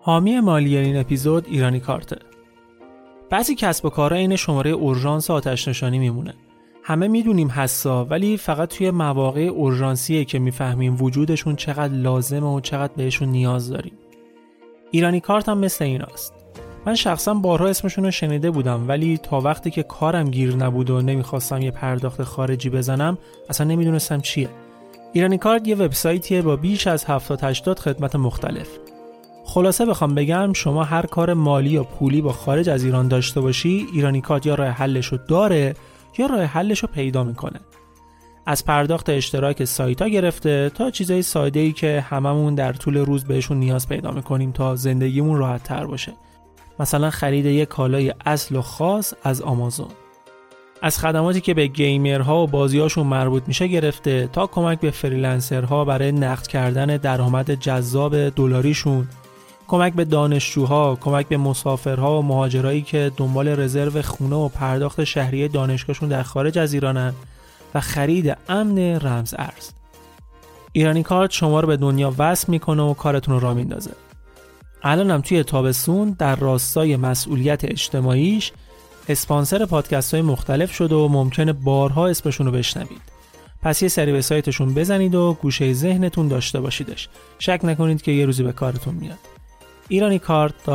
حامی مالی این اپیزود ایرانی کارته. بعضی کسب و کارها این شماره اورژانس آتش نشانی میمونه. همه می‌دونیم حسا ولی فقط توی مواقع اورژانسیه که می‌فهمیم وجودشون چقدر لازمه و چقدر بهشون نیاز داریم. ایرانی کارت هم مثل ایناست. من شخصا بارها اسمشون رو شنیده بودم ولی تا وقتی که کارم گیر نبود و نمی‌خواستم یه پرداخت خارجی بزنم اصلا نمی‌دونستم چیه. ایرانی کارت یه وبسایتیه با بیش از 70 80 خدمت مختلف. خلاصه بخوام بگم شما هر کار مالی یا پولی با خارج از ایران داشته باشی ایرانی کارت یا راه حلش رو داره یا راه حلش رو پیدا می‌کنه. از پرداخت اشتراک سایت ها گرفته تا چیزای ساده ای که هممون در طول روز بهشون نیاز پیدا می‌کنیم تا زندگیمون راحت تر باشه. مثلا خرید یک کالای اصل و خاص از آمازون. از خدماتی که به گیمرها و بازیاشون مربوط میشه گرفته تا کمک به فریلنسرها برای نقد کردن درآمد جذاب دلاریشون کمک به دانشجوها، کمک به مسافرها و مهاجرایی که دنبال رزرو خونه و پرداخت شهریه دانشگاهشون در خارج از ایرانن و خرید امن رمز ارز. ایرانی کارت شما رو به دنیا وصل می‌کنه و کارتون رو را میندازه. الانم توی تابستون در راستای مسئولیت اجتماعیش اسپانسر پادکست های مختلف شده و ممکنه بارها اسمشون رو بشنوید. پس یه سری به سایتشون بزنید و گوشه ذهنتون داشته باشیدش. شک نکنید که یه روزی به کارتون میاد. ایرانی کارت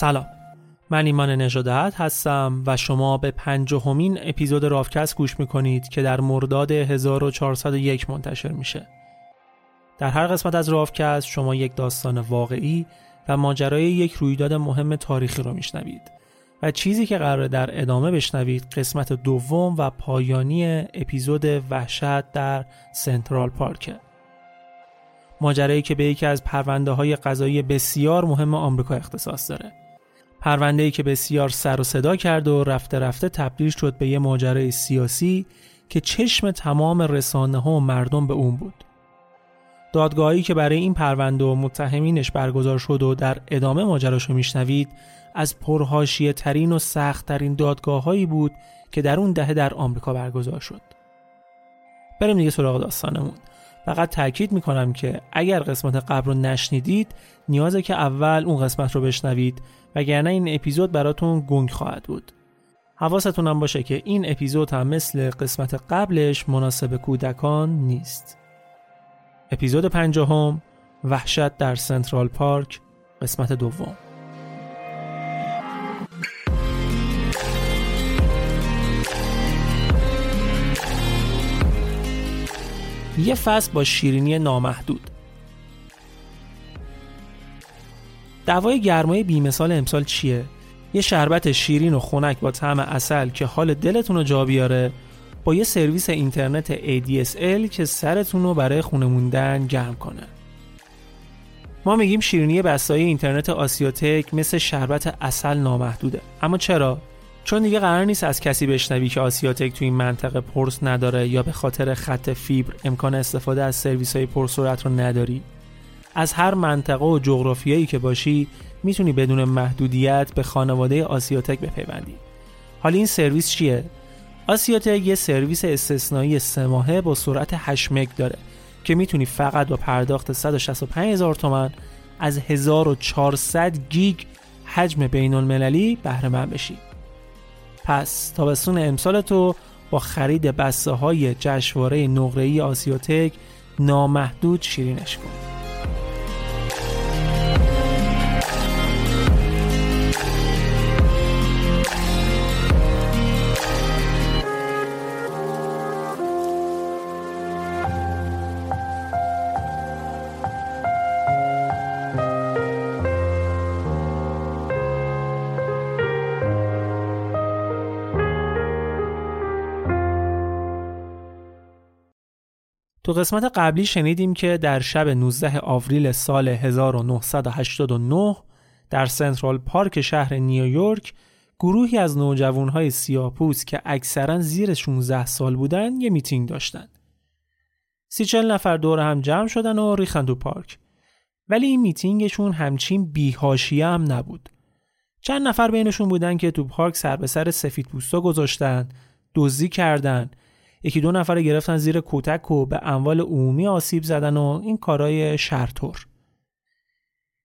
سلام. من ایمان نژادهت هستم و شما به پنجاهمین اپیزود رافکست گوش می‌کنید که در مرداد 1401 منتشر میشه. در هر قسمت از رافکست شما یک داستان واقعی و ماجرای یک رویداد مهم تاریخی رو میشنوید و چیزی که قرار در ادامه بشنوید قسمت دوم و پایانی اپیزود وحشت در سنترال پارکه ماجرایی که به یکی از پرونده های قضایی بسیار مهم آمریکا اختصاص داره. پرونده ای که بسیار سر و صدا کرد و رفته رفته تبدیل شد به یه ماجرای سیاسی که چشم تمام رسانه ها و مردم به اون بود. دادگاهی که برای این پرونده و متهمینش برگزار شد و در ادامه ماجراشو میشنوید از پرهاشیه ترین و سخت ترین دادگاه هایی بود که در اون دهه در آمریکا برگزار شد. بریم دیگه سراغ داستانمون. فقط تاکید می‌کنم که اگر قسمت قبل رو نشنیدید نیازه که اول اون قسمت رو بشنوید وگرنه این اپیزود براتون گنگ خواهد بود. حواستون هم باشه که این اپیزود هم مثل قسمت قبلش مناسب کودکان نیست. اپیزود پنجهم وحشت در سنترال پارک قسمت دوم یه فصل با شیرینی نامحدود دوای گرمای بیمثال امسال چیه؟ یه شربت شیرین و خنک با طعم اصل که حال دلتون رو جا بیاره با یه سرویس اینترنت ADSL که سرتون رو برای خونه موندن گرم کنه. ما میگیم شیرینی بستای اینترنت آسیاتک مثل شربت اصل نامحدوده. اما چرا؟ چون دیگه قرار نیست از کسی بشنوی که آسیاتک تو این منطقه پرس نداره یا به خاطر خط فیبر امکان استفاده از سرویس های پرسرعت رو نداری. از هر منطقه و جغرافیایی که باشی می‌تونی بدون محدودیت به خانواده آسیاتک بپیوندی. حالا این سرویس چیه؟ آسیاتک یه سرویس استثنایی سه ماهه با سرعت 8 مگ داره که می‌تونی فقط با پرداخت 165 هزار تومن از 1400 گیگ حجم بین المللی بهره من بشی. پس تابستون امسال تو با خرید بسته های جشنواره نقره‌ای آسیاتک نامحدود شیرینش کن. تو قسمت قبلی شنیدیم که در شب 19 آوریل سال 1989 در سنترال پارک شهر نیویورک گروهی از نوجوانهای سیاپوست که اکثرا زیر 16 سال بودن یه میتینگ داشتن. سی چل نفر دور هم جمع شدن و ریختن تو پارک. ولی این میتینگشون همچین بی‌حاشیه هم نبود. چند نفر بینشون بودن که تو پارک سر به سر سفید پوستا گذاشتن، دزدی کردن، یکی دو نفر گرفتن زیر کتک و به اموال عمومی آسیب زدن و این کارای شرطور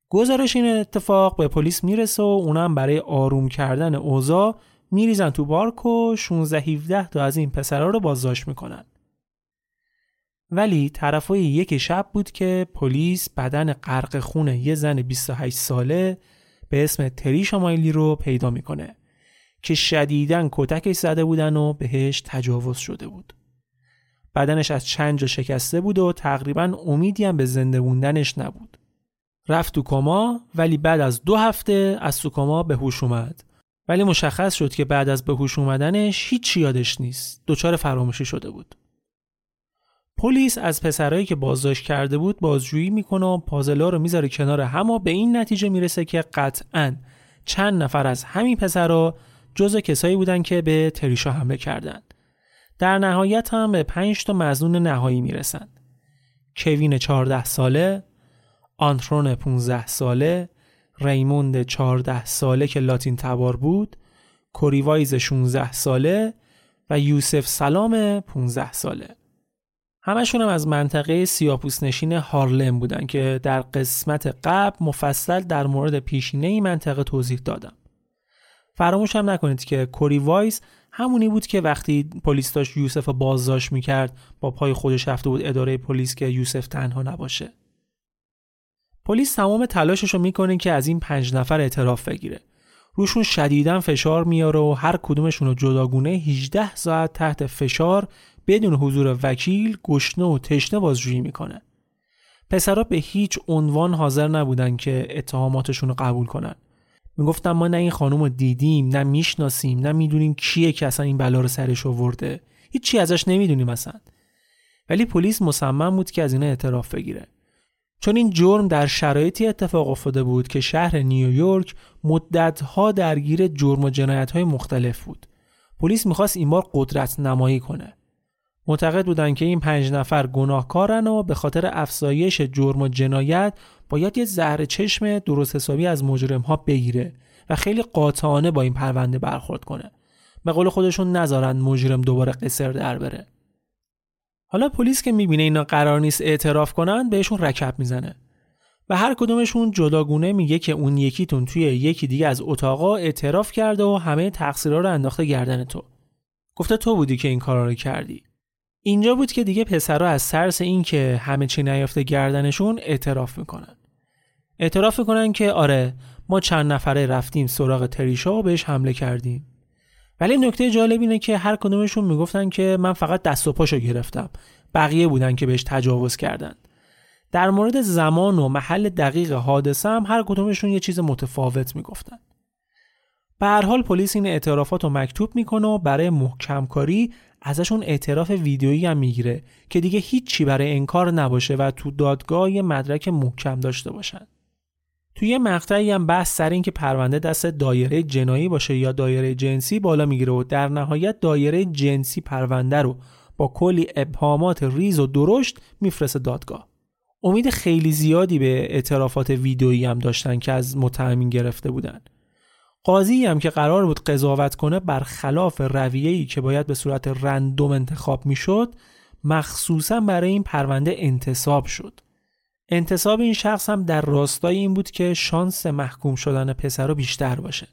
گزارش این اتفاق به پلیس می‌رسه و اونم برای آروم کردن اوضاع میریزن تو بارک و 16 17 تا از این پسرها رو بازداشت می‌کنن. ولی طرفای یک شب بود که پلیس بدن غرق خون یه زن 28 ساله به اسم تریشا مایلی رو پیدا می‌کنه. که شدیدن کتکش زده بودن و بهش تجاوز شده بود. بدنش از چند جا شکسته بود و تقریبا امیدی هم به زنده موندنش نبود. رفت تو کما ولی بعد از دو هفته از تو کما به هوش اومد. ولی مشخص شد که بعد از به هوش اومدنش هیچ یادش نیست. دچار فراموشی شده بود. پلیس از پسرایی که بازداشت کرده بود بازجویی می‌کنه و پازلا رو می‌ذاره کنار هم و به این نتیجه می‌رسه که قطعا چند نفر از همین پسرا جزء کسایی بودن که به تریشا حمله کردند. در نهایت هم به 5 تا مزنون نهایی می‌رسن. کوین 14 ساله، آنترون 15 ساله، ریموند 14 ساله که لاتین تبار بود، کوریوایز 16 ساله و یوسف سلام 15 ساله. همشون هم از منطقه سیاپوس نشین هارلم بودن که در قسمت قبل مفصل در مورد پیشینه این منطقه توضیح دادم. فراموش هم نکنید که کوری وایس همونی بود که وقتی پلیس داشت یوسف بازداشت می‌کرد با پای خودش رفته بود اداره پلیس که یوسف تنها نباشه. پلیس تمام تلاشش رو می‌کنه که از این پنج نفر اعتراف بگیره. روشون شدیدا فشار میاره و هر کدومشون رو جداگونه 18 ساعت تحت فشار بدون حضور وکیل گشنه و تشنه بازجویی می‌کنه. پسرا به هیچ عنوان حاضر نبودن که اتهاماتشون رو قبول کنن. می‌گفتم ما نه این خانم رو دیدیم نه می‌شناسیم نه می‌دونیم کیه که اصلا این بلا رو سرش آورده. هیچی ازش نمی‌دونیم اصلا. ولی پلیس مصمم بود که از اینا اعتراف بگیره. چون این جرم در شرایطی اتفاق افتاده بود که شهر نیویورک مدتها درگیر جرم و جنایت های مختلف بود. پلیس می‌خواست این بار قدرت نمایی کنه. معتقد بودن که این پنج نفر گناهکارن و به خاطر افزایش جرم و جنایت باید یه زهر چشم درست حسابی از مجرم ها بگیره و خیلی قاطعانه با این پرونده برخورد کنه. به قول خودشون نذارن مجرم دوباره قصر در بره. حالا پلیس که می‌بینه اینا قرار نیست اعتراف کنن بهشون رکب می‌زنه. و هر کدومشون جداگونه میگه که اون یکیتون توی یکی دیگه از اتاقا اعتراف کرده و همه تقصیرها رو انداخته گردن تو. گفته تو بودی که این کارا رو کردی. اینجا بود که دیگه پسرا از ترس اینکه همه چی نیافته گردنشون اعتراف می‌کنن. اعتراف می‌کنن که آره ما چند نفره رفتیم سراغ تریشا و بهش حمله کردیم. ولی نکته جالب اینه که هر کدومشون می‌گفتن که من فقط دست و پاشو گرفتم. بقیه بودن که بهش تجاوز کردن. در مورد زمان و محل دقیق حادثه هم هر کدومشون یه چیز متفاوت می‌گفتن. به هر حال پلیس این اعترافات رو مکتوب می‌کنه و برای محکم کاری ازشون اعتراف ویدیویی هم می‌گیره که دیگه هیچی برای انکار نباشه و تو دادگاه یه مدرک محکم داشته باشن. توی یه مقطعی هم بحث سر این که پرونده دست دایره جنایی باشه یا دایره جنسی بالا می‌گیره و در نهایت دایره جنسی پرونده رو با کلی ابهامات ریز و درشت میفرسته دادگاه. امید خیلی زیادی به اعترافات ویدیویی هم داشتن که از متهمین گرفته بودن. قاضی هم که قرار بود قضاوت کنه برخلاف رویه‌ای که باید به صورت رندوم انتخاب می‌شد مخصوصا برای این پرونده انتصاب شد. انتصاب این شخص هم در راستای این بود که شانس محکوم شدن پسر رو بیشتر باشه.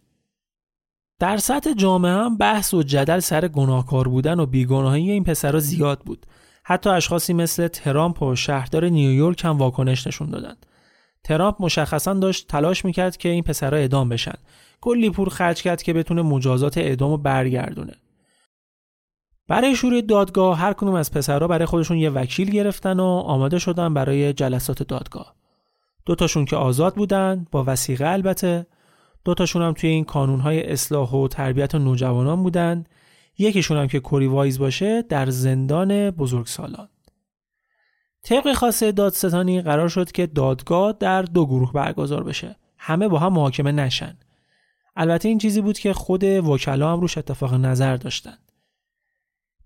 در سطح جامعه هم بحث و جدل سر گناهکار بودن و بیگناهی این پسر زیاد بود. حتی اشخاصی مثل ترامپ و شهردار نیویورک هم واکنش نشون دادند ترامپ مشخصا داشت تلاش می‌کرد که این پسرها اعدام بشن. کلی پول خرج کرد که بتونه مجازات اعدام رو برگردونه. برای شروع دادگاه هر کنوم از پسرها برای خودشون یه وکیل گرفتن و آماده شدن برای جلسات دادگاه. دوتاشون که آزاد بودن با وسیقه البته. دوتاشون هم توی این کانونهای اصلاح و تربیت نوجوانان بودن. یکیشون هم که کوری وایز باشه در زندان بزرگسالان. طبق خاصه دادستانی قرار شد که دادگاه در دو گروه برگزار بشه. همه با هم محاکمه نشن. البته این چیزی بود که خود وکلا هم روش اتفاق نظر داشتن.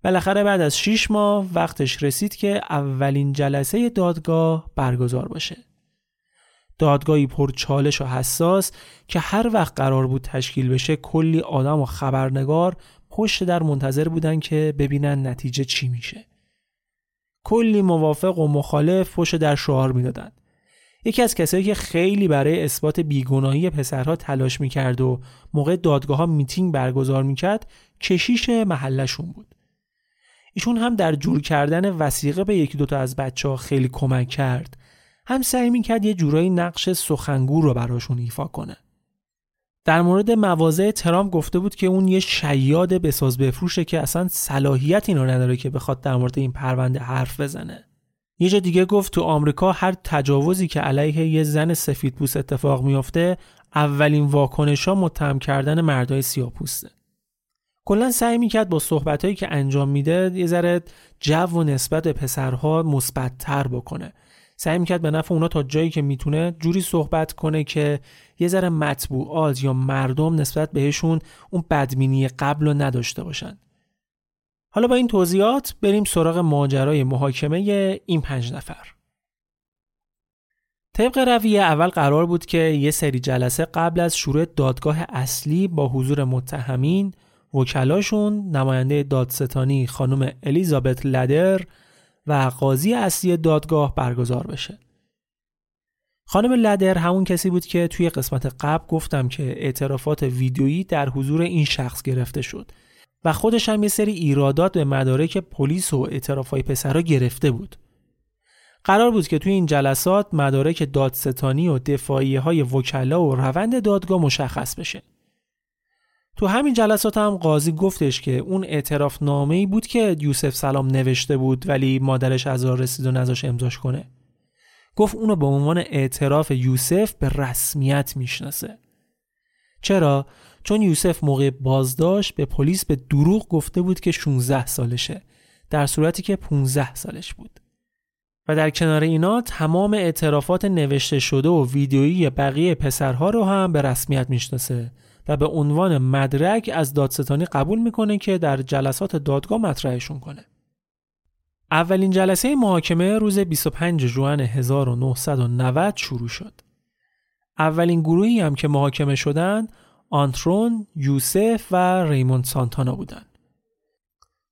بالاخره بعد از 6 ماه وقتش رسید که اولین جلسه دادگاه برگزار باشه. دادگاهی پر چالش و حساس که هر وقت قرار بود تشکیل بشه کلی آدم و خبرنگار پشت در منتظر بودن که ببینن نتیجه چی میشه. کلی موافق و مخالف پشت در شعار می‌دادند یکی از کسایی که خیلی برای اثبات بیگناهی پسرها تلاش می‌کرد و موقع دادگاه ها میتینگ برگزار می‌کرد کشیش محلشون بود. ایشون هم در جور کردن وسیقه به یکی دوتا از بچه ها خیلی کمک کرد. هم سعی می‌کرد یه جورایی نقش سخنگور رو براشون ایفا کنه. در مورد مواضع ترامپ گفته بود که اون یه شیاد بساز بفروشه که اصلا صلاحیت اینو نداره که بخواد در مورد این پرونده حرف بزنه. یه جا دیگه گفت تو آمریکا هر تجاوزی که علیه یه زن سفید پوست اتفاق میافته اولین واکنش ها متهم کردن مردای سیاپوسته. کلا سعی می‌کرد با صحبتهایی که انجام میده یه ذره جو و نسبت به پسرها مثبتتر بکنه. سعی می‌کرد به نفع اونا تا جایی که می‌تونه جوری صحبت کنه که یه ذره مطبوعات یا مردم نسبت بهشون اون بدمینی قبل رو نداشته باشن. حالا با این توضیحات بریم سراغ ماجرای محاکمه این پنج نفر. طبق رویه اول قرار بود که یه سری جلسه قبل از شروع دادگاه اصلی با حضور متهمین وکلاشون نماینده دادستانی خانم الیزابت لدر و قاضی اصلی دادگاه برگزار بشه. خانم لدر همون کسی بود که توی قسمت قبل گفتم که اعترافات ویدیویی در حضور این شخص گرفته شد و خودش هم یه سری ایرادات به مدارک پلیس و اعترافای پسرها گرفته بود. قرار بود که توی این جلسات مدارک دادستانی و دفاعیه های وکلا و روند دادگاه مشخص بشه. تو همین جلسات هم قاضی گفتش که اون اعتراف نامه ای بود که یوسف سلام نوشته بود ولی مادرش از رسید و نذاش امضاش کنه. گفت اونو به عنوان اعتراف یوسف به رسمیت می‌شناسه. چرا؟ چون یوسف موقع بازداشت به پلیس به دروغ گفته بود که 16 سالشه در صورتی که 15 سالش بود و در کنار اینا تمام اعترافات نوشته شده و ویدیویی بقیه پسرها رو هم به رسمیت می‌شناسه و به عنوان مدرک از دادستانی قبول می‌کنه که در جلسات دادگاه مطرحشون کنه اولین جلسه محاکمه روز 25 ژوئن 1990 شروع شد. اولین گروهی هم که محاکمه شدند آنترون، یوسف و ریموند سانتانا بودند.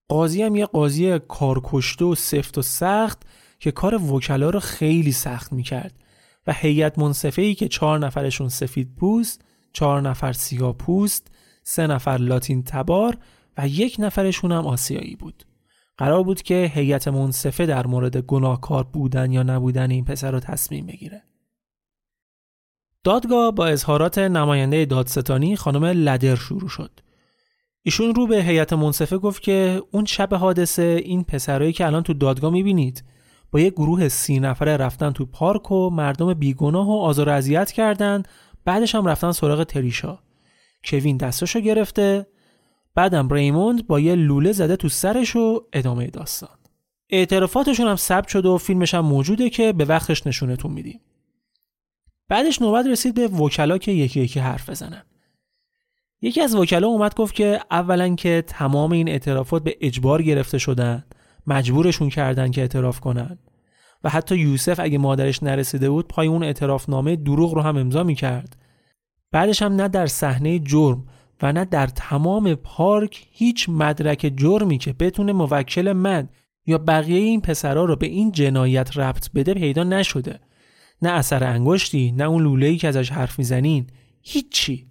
قاضی هم یه قاضی کارکشته و سفت و سخت که کار وکلا رو خیلی سخت می‌کرد و هیئت منصفه ای که چهار نفرشون سفید پوست، چهار نفر سیاه پوست، سه نفر لاتین تبار و یک نفرشون هم آسیایی بود. قرار بود که هیئت منصفه در مورد گناهکار بودن یا نبودن این پسر رو تصمیم بگیره. دادگاه با اظهارات نماینده دادستانی خانم لدر شروع شد. ایشون رو به هیئت منصفه گفت که اون شب حادثه این پسرایی که الان تو دادگاه می‌بینید با یه گروه سی نفره رفتن تو پارک و مردم بیگناه و آزار اذیت کردن بعدش هم رفتن سراغ تریشا. کوین دستشو گرفته بعدم ریموند با یه لوله زده تو سرش و ادامه داستان. اعترافاتشون هم ثبت شده و فیلمش هم موجوده که به وقتش نشونتون میدیم. بعدش نوبت رسید به وکلا که یکی یکی حرف بزنن یکی از وکلا اومد گفت که اولا که تمام این اعترافات به اجبار گرفته شدن مجبورشون کردن که اعتراف کنن. و حتی یوسف اگه مادرش نرسیده بود پای اون اعترافنامه دروغ رو هم امضا می‌کرد. بعدش هم نه در صحنه جرم و نه در تمام پارک هیچ مدرک جرمی که بتونه موکل من یا بقیه این پسرا رو به این جنایت ربط بده پیدا نشده. نه اثر انگشتی نه اون لوله‌ای که ازش حرف می‌زنین. هیچی.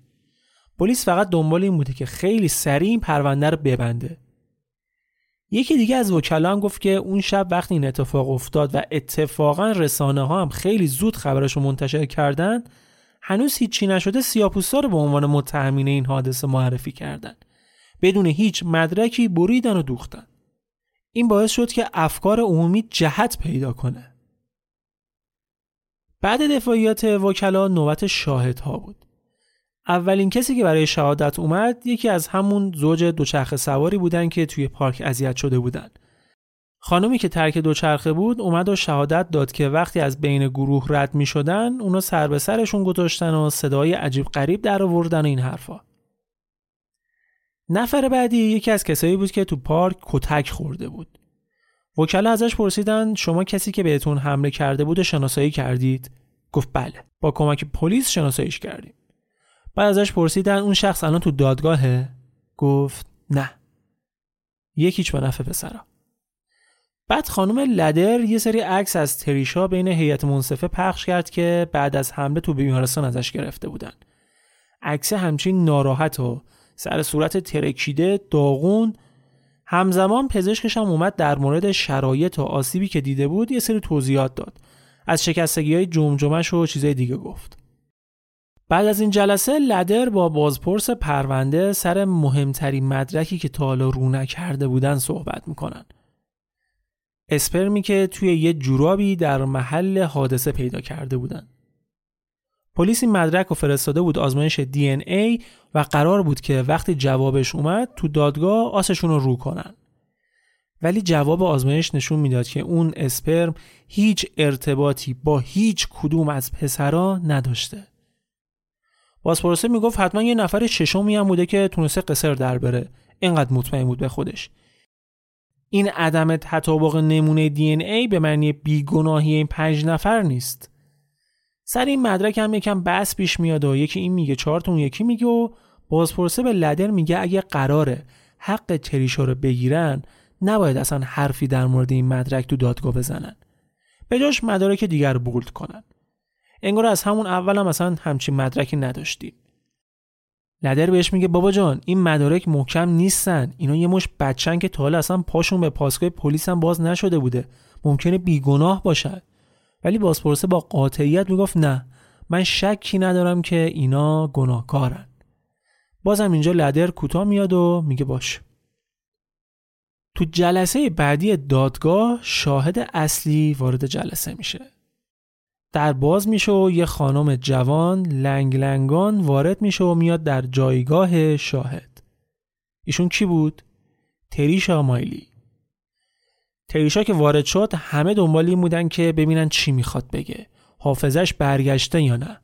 پلیس فقط دنبال این بوده که خیلی سریع این پرونده رو ببنده. یکی دیگه از وکلا هم گفت که اون شب وقتی این اتفاق افتاد و اتفاقا رسانه ها هم خیلی زود خبرش رو منتشر کردن هنوز هیچی نشده سیاپوستا رو به عنوان متهمین این حادثه معرفی کردن. بدون هیچ مدرکی بریدن و دوختن. این باعث شد که افکار عمومی جهت پیدا کنه. بعد دفاعیات وکلا نوبت شاهدها بود اولین کسی که برای شهادت اومد یکی از همون زوج دوچرخه سواری بودن که توی پارک اذیت شده بودن. خانمی که ترک دوچرخه بود اومد و شهادت داد که وقتی از بین گروه رد می شدن اونا سر به سرشون گذاشتن و صدای عجیب غریب در آوردن این حرفا. نفر بعدی یکی از کسایی بود که تو پارک کتک خورده بود. وکلا ازش پرسیدن شما کسی که بهتون حمله کرده بود شناسایی کردید؟ گفت بله. با کمک پلیس شناساییش کردیم. بعد ازش پرسیدن اون شخص الان تو دادگاهه؟ گفت نه. یکیچ به نفع پسرا. بعد خانم لدر یه سری عکس از تریشا بین هیئت منصفه پخش کرد که بعد از حمله تو بیمارستان ازش گرفته بودن. عکس همچین ناراحت و سر صورت ترکیده داغون. همزمان پزشکش هم اومد در مورد شرایط و آسیبی که دیده بود یه سری توضیحات داد. از شکستگی های جمجمش و چیزای دیگه گفت بعد از این جلسه لدر با بازپرس پرونده سر مهمترین مدرکی که تا حالا رو نکرده بودن صحبت می‌کنن. اسپرمی که توی یه جورابی در محل حادثه پیدا کرده بودن. پلیس این مدرک رو فرستاده بود آزمایش ای و قرار بود که وقتی جوابش اومد تو دادگاه آسشون رو رو کنن. ولی جواب آزمایش نشون می‌داد که اون اسپرم هیچ ارتباطی با هیچ کدوم از پسرا نداشته. بازپرسه می‌گفت حتما یه نفر ششمی هم بوده که تونسته قصر در بره. اینقدر مطمئن بود به خودش. این عدم تطابق نمونه دی ای به معنی بیگناهی این پنج نفر نیست. سر این مدرک هم یکم بس پیش میاد و یکی این میگه چهار اون یکی میگه و بازپرسه به لدر میگه اگه قراره حق تریشا رو بگیرن نباید اصلا حرفی در مورد این مدرک تو دادگاه بزنن. به جاش مدارک دیگر بولد کنن. انگار از همون اول هم اصلا همچین مدرکی نداشتیم. لدر بهش میگه بابا جان این مدارک محکم نیستن. اینا یه مش بچن که تا حالا اصلا پاشون به پاسگاه پلیس هم باز نشده بوده. ممکنه بیگناه باشد ولی بازپرسه با قاطعیت می‌گفت نه من شکی ندارم که اینا گناهکارن. بازم اینجا لدر کوتاه میاد و میگه باش. تو جلسه بعدی دادگاه شاهد اصلی وارد جلسه میشه. در باز میشه و یه خانم جوان لنگ لنگان وارد میشه و میاد در جایگاه شاهد. ایشون کی بود؟ تریشا مایلی. تریشا که وارد شد همه دنبال این بودن که ببینن چی می‌خواد بگه. حافظش برگشته یا نه.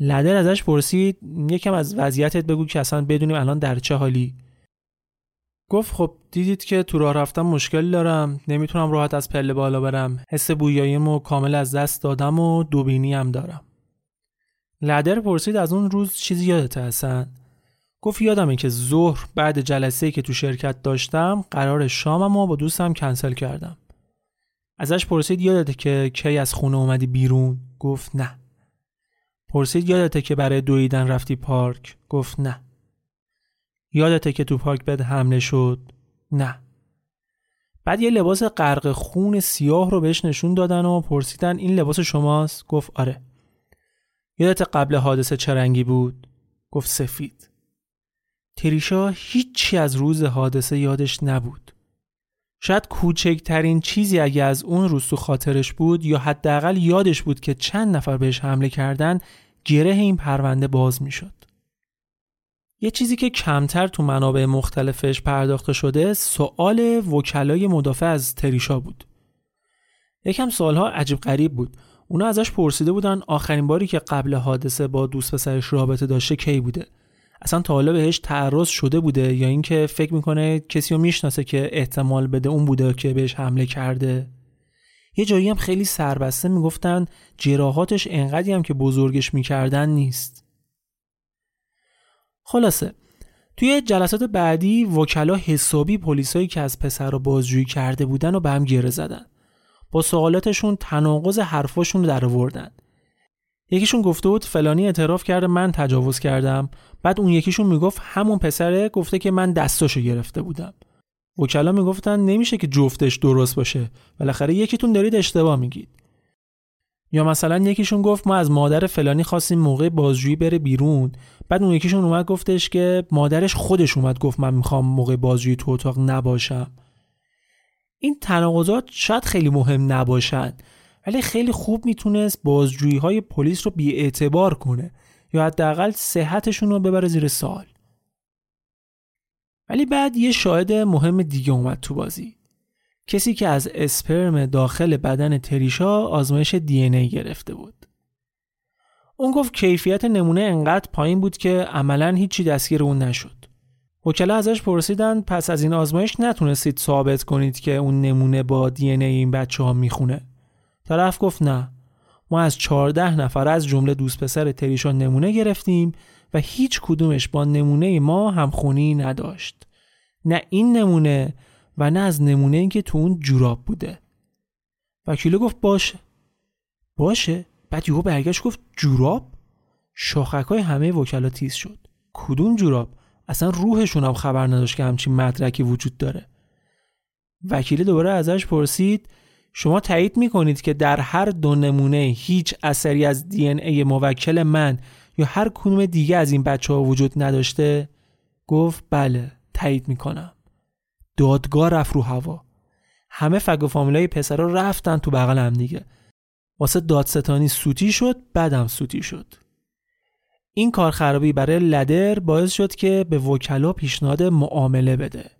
لدر ازش پرسید یکم از وضعیتت بگو که اصلا بدونیم الان در چه حالی. گفت خب دیدید که تو راه رفتم مشکل دارم نمی‌تونم راحت از پله بالا برم. حس بویاییمو کامل از دست دادم و دوبینی هم دارم. لدر پرسید از اون روز چیزی یادته هستن؟ گفت یادمه که ظهر بعد جلسه که تو شرکت داشتم قرار شامم با دوستم کنسل کردم. ازش پرسید یادته که کی از خونه اومدی بیرون؟ گفت نه. پرسید یادته که برای دویدن رفتی پارک؟ گفت نه. یادته که تو پارک بد حمله شد؟ نه. بعد یه لباس غرق خون سیاه رو بهش نشون دادن و پرسیدن این لباس شماست؟ گفت آره. یادت قبل حادثه چه رنگی بود؟ گفت سفید. تریشا هیچی از روز حادثه یادش نبود. شاید کوچکترین چیزی اگه از اون روز تو خاطرش بود یا حداقل یادش بود که چند نفر بهش حمله کردن گره این پرونده باز می‌شد. یه چیزی که کمتر تو منابع مختلفش پرداخته شده سوال وکلای مدافع از تریشا بود. یکم سوالها عجیب غریب بود. اونا ازش پرسیده بودن آخرین باری که قبل حادثه با دوست پسرش رابطه داشته کی بوده؟ اصلا تا حالا بهش تعرض شده بوده یا اینکه فکر می‌کنه کسی رو می‌شناسه که احتمال بده اون بوده که بهش حمله کرده یه جایی هم خیلی سربسته می‌گفتن جراحاتش انقدی هم که بزرگش می‌کردن نیست خلاصه توی جلسات بعدی وکلا حسابی پلیسایی که از پسر رو بازجویی کرده بودن و به هم گره زدن. با سوالاتشون تناقض حرفاشون رو در آوردن. یکیشون گفته بود فلانی اعتراف کرده من تجاوز کردم. بعد اون یکیشون می‌گفت همون پسره گفته که من دستاشو گرفته بودم. وکلا می‌گفتن نمیشه که جفتش درست باشه. بالاخره یکیتون دارید اشتباه میگید. یا مثلا یکیشون گفت ما از مادر فلانی خواستیم موقع بازجویی بره بیرون. بعد اون یکیشون اومد گفتش که مادرش خودش اومد گفت من می‌خوام موقع بازجویی تو اتاق نباشم. این تناقضات شاید خیلی مهم نباشن ولی خیلی خوب می‌تونست بازجویی های پلیس رو اعتبار کنه یا حداقل صحتشون رو ببره زیر سال ولی بعد یه شاهد مهم دیگه اومد تو بازی. کسی که از اسپرم داخل بدن تریشا آزمایش دی ای گرفته بود. اون گفت کیفیت نمونه انقدر پایین بود که عملا هیچی دستگیر اون نشد. وکلا ازش پرسیدن پس از این آزمایش نتونستید ثابت کنید که اون نمونه با دی ای این بچه ها می‌خونه؟ طرف گفت نه. ما از 14 نفر از جمله دوست پسر تریشان نمونه گرفتیم و هیچ کدومش با نمونه ما همخونی نداشت. نه این نمونه و نه از نمونه این که تو اون جوراب بوده. وکیل گفت باشه. باشه؟ بعد یهو برگشت گفت جوراب؟ شاخک های همه وکلا تیز شد. کدوم جوراب؟ اصلا روحشون هم خبر نداشت که همچین مدرکی وجود داره. وکیل دوباره ازش پرسید شما تایید می‌کنید که در هر دو نمونه هیچ اثری از دی ای موکل من یا هر کدوم دیگه از این بچه ها وجود نداشته؟ گفت بله تایید می‌کنم. دادگاه رفت رو هوا. همه فگ و فامیلای پسرا رفتن تو بغل هم دیگه. واسه دادستانی سوتی شد بعدم سوتی شد. این کار خرابی برای لدر باعث شد که به وکلا پیشنهاد معامله بده.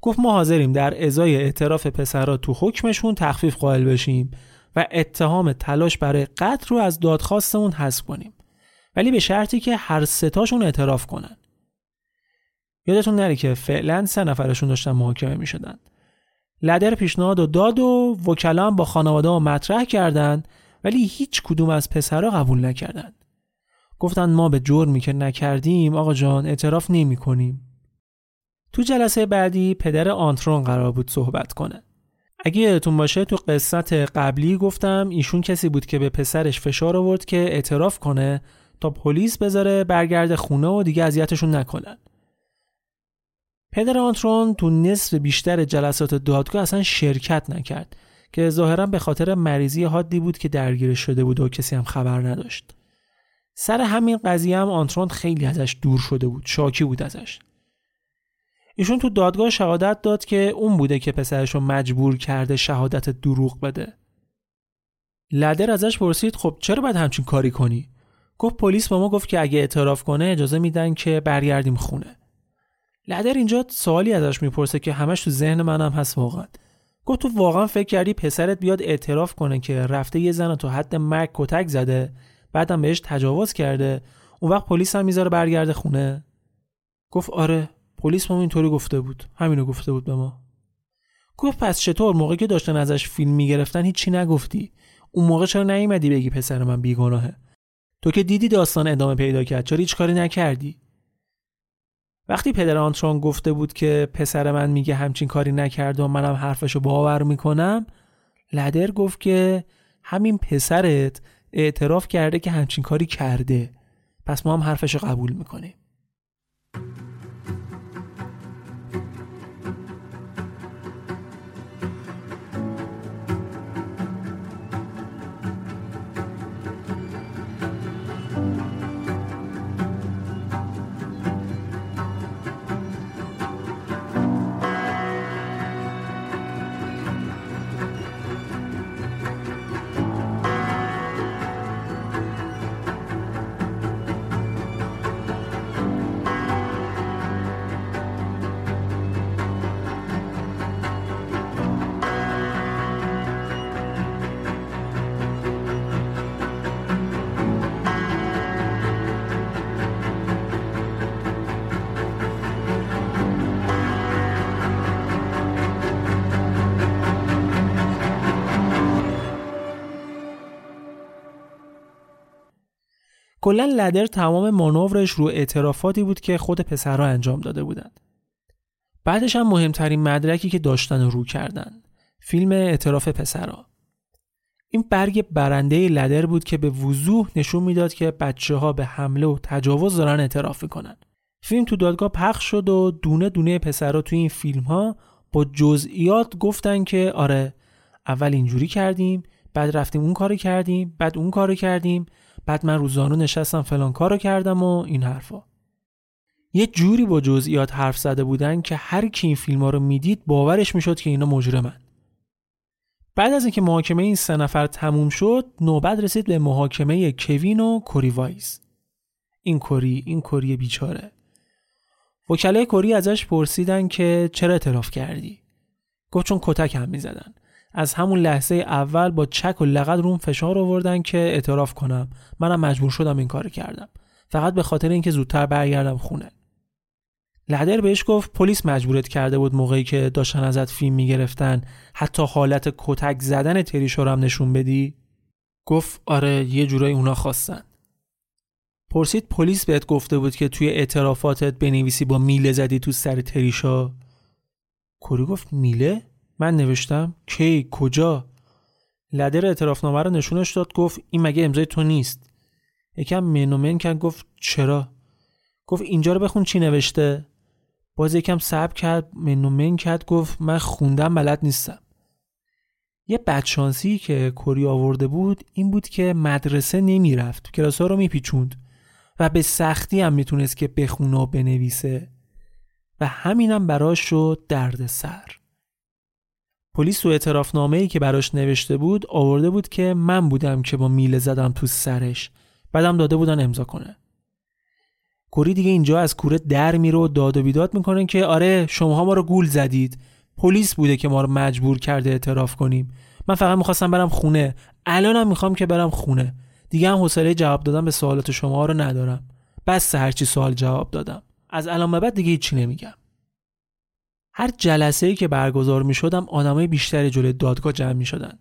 گفت ما حاضریم در ازای اعتراف پسرا تو حکمشون تخفیف قائل بشیم و اتهام تلاش برای قتل رو از دادخواستمون حذف کنیم. ولی به شرطی که هر ستاشون اعتراف کنن. یادتون نره که فعلا سه نفرشون داشتن محاکمه می شدن. لدر پیشنهاد و داد و وکلا با خانواده ها مطرح کردند ولی هیچ کدوم از پسرها قبول نکردند. گفتن ما به جرمی که نکردیم آقا جان اعتراف نمی کنیم. تو جلسه بعدی پدر آنترون قرار بود صحبت کنه. اگه یادتون باشه تو قصت قبلی گفتم ایشون کسی بود که به پسرش فشار آورد که اعتراف کنه تا پلیس بذاره برگرده خونه و دیگه اذیتشون نکنن. پدر آنترون تو نصف بیشتر جلسات دادگاه اصلا شرکت نکرد که ظاهرا به خاطر مریضی حادی بود که درگیر شده بود و کسی هم خبر نداشت. سر همین قضیه هم آنترون خیلی ازش دور شده بود شاکی بود ازش. ایشون تو دادگاه شهادت داد که اون بوده که پسرش رو مجبور کرده شهادت دروغ بده. لدر ازش پرسید خب چرا باید همچین کاری کنی؟ گفت پلیس با ما گفت که اگه اعتراف کنه اجازه میدن که برگردیم خونه. لدر اینجا سوالی ازش می‌پرسه که همش تو ذهن منم هست واقعا گفت تو واقعا فکر کردی پسرت بیاد اعتراف کنه که رفته یه زن تو حد مرگ کتک زده بعدم بهش تجاوز کرده اون وقت پلیس هم می‌ذاره برگرده خونه. گفت آره پلیس ما اینطوری گفته بود. همینو گفته بود به ما. گفت پس چطور؟ موقعی که داشتن ازش فیلم می‌گرفتن هیچی نگفتی. اون موقع چرا نیومدی بگی پسر من بیگناهه؟ تو که دیدی داستان ادامه پیدا کرد چرا هیچ کاری نکردی؟ وقتی پدر آنتران گفته بود که پسر من میگه همچین کاری نکرد و منم حرفشو باور می‌کنم لدر گفت که همین پسرت اعتراف کرده که همچین کاری کرده. پس ما هم حرفشو قبول می‌کنیم. کلا لدر تمام مانورش رو اعترافاتی بود که خود پسرها انجام داده بودند. بعدش هم مهمترین مدرکی که داشتن رو کردن. فیلم اعتراف پسرها. این برگ برنده لدر بود که به وضوح نشون می‌داد که بچه ها به حمله و تجاوز دارن اعتراف می‌کنن. فیلم تو دادگاه پخش شد و دونه دونه پسرها تو این فیلم ها با جزئیات گفتن که آره اول اینجوری کردیم بعد رفتیم اون کارو کردیم بعد اون کارو کردیم. بعد من روزانو نشستم فلان کارو کردم و این حرفا. یه جوری با جزئیات حرف زده بودن که هر کی این فیلم ها رو می‌دید باورش می‌شد که اینا مجرمن بعد از اینکه محاکمه این سه نفر تموم شد نوبت رسید به محاکمه کوین و کوری وایز این کوری این کوری بیچاره. وکلای کوری ازش پرسیدن که چرا اعتراف کردی؟ گفت چون کتک هم می‌زدن. از همون لحظه اول با چک و لغت روم فشار آوردن که اعتراف کنم. منم مجبور شدم این کار کردم. فقط به خاطر اینکه زودتر برگردم خونه. لدر بهش گفت پلیس مجبورت کرده بود موقعی که داشتن ازت فیلم می‌گرفتن حتی حالت کتک زدن تریشو هم نشون بدی؟ گفت آره یه جورایی اونا خواستن. پرسید پلیس بهت گفته بود که توی اعترافاتت بنویسی با میله زدی تو سر تریشا کوری گفت میله؟ من نوشتم کی کجا؟ لدر اعترافنامه رو نشونش داد گفت این مگه امضای تو نیست؟ یکم منومن کرد گفت چرا؟ گفت اینجا رو بخون چی نوشته. باز یکم صبر کرد منومن کرد گفت من خوندم بلد نیستم. یه بدشانسی که کری آورده بود این بود که مدرسه نمی‌رفت کلاس ها رو میپیچوند و به سختی هم می‌تونست که بخونه و بنویسه و همینم براش شد درد سر. پلیس تو اعترافنامه ای که براش نوشته بود آورده بود که من بودم که با میله زدم تو سرش. بعدم داده بودن امضا کنه. کوری دیگه اینجا از کوره در میره و داد و بیداد می‌کنن که آره شماها ما رو گول زدید. پلیس بوده که ما رو مجبور کرده اعتراف کنیم. من فقط می‌خواستم برم خونه. الانم می‌خوام که برم خونه. دیگه هم حوصله جواب دادم به سوالات شما رو ندارم. بس هرچی سوال جواب دادم. از الان به بعد دیگه هیچی نمیگم. هر جلسه ای که برگزار می شدم آدمای بیشتری جلوی دادگاه جمع می شدن.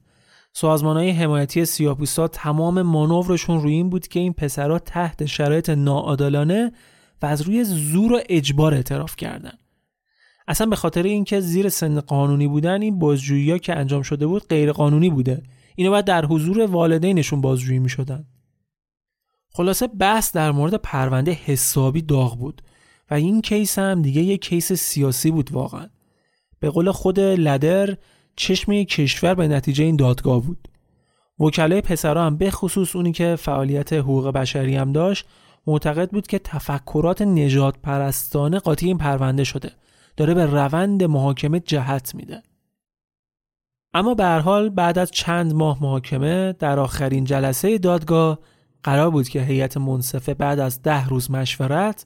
سازمان های حمایتی سیاپوستا تمام مانورشون روی این بود که این پسرها تحت شرایط ناعادلانه و از روی زور و اجبار اعتراف کردن. اصلا به خاطر اینکه زیر سن قانونی بودن این بازجویی که انجام شده بود غیر قانونی بوده. اینو باید در حضور والدینشون بازجویی می شدن. خلاصه بحث در مورد پرونده حسابی داغ بود و این کیس هم دیگه یه کیس سیاسی بود واقعا. به قول خود لدر چشم کشور به نتیجه این دادگاه بود. وکلای پسرا هم به خصوص اونی که فعالیت حقوق بشری هم داشت معتقد بود که تفکرات نجات پرستانه قاطی این پرونده شده. داره به روند محاکمه جهت میده. اما به حال بعد از چند ماه محاکمه در آخرین جلسه دادگاه قرار بود که هیئت منصفه بعد از ده روز مشورت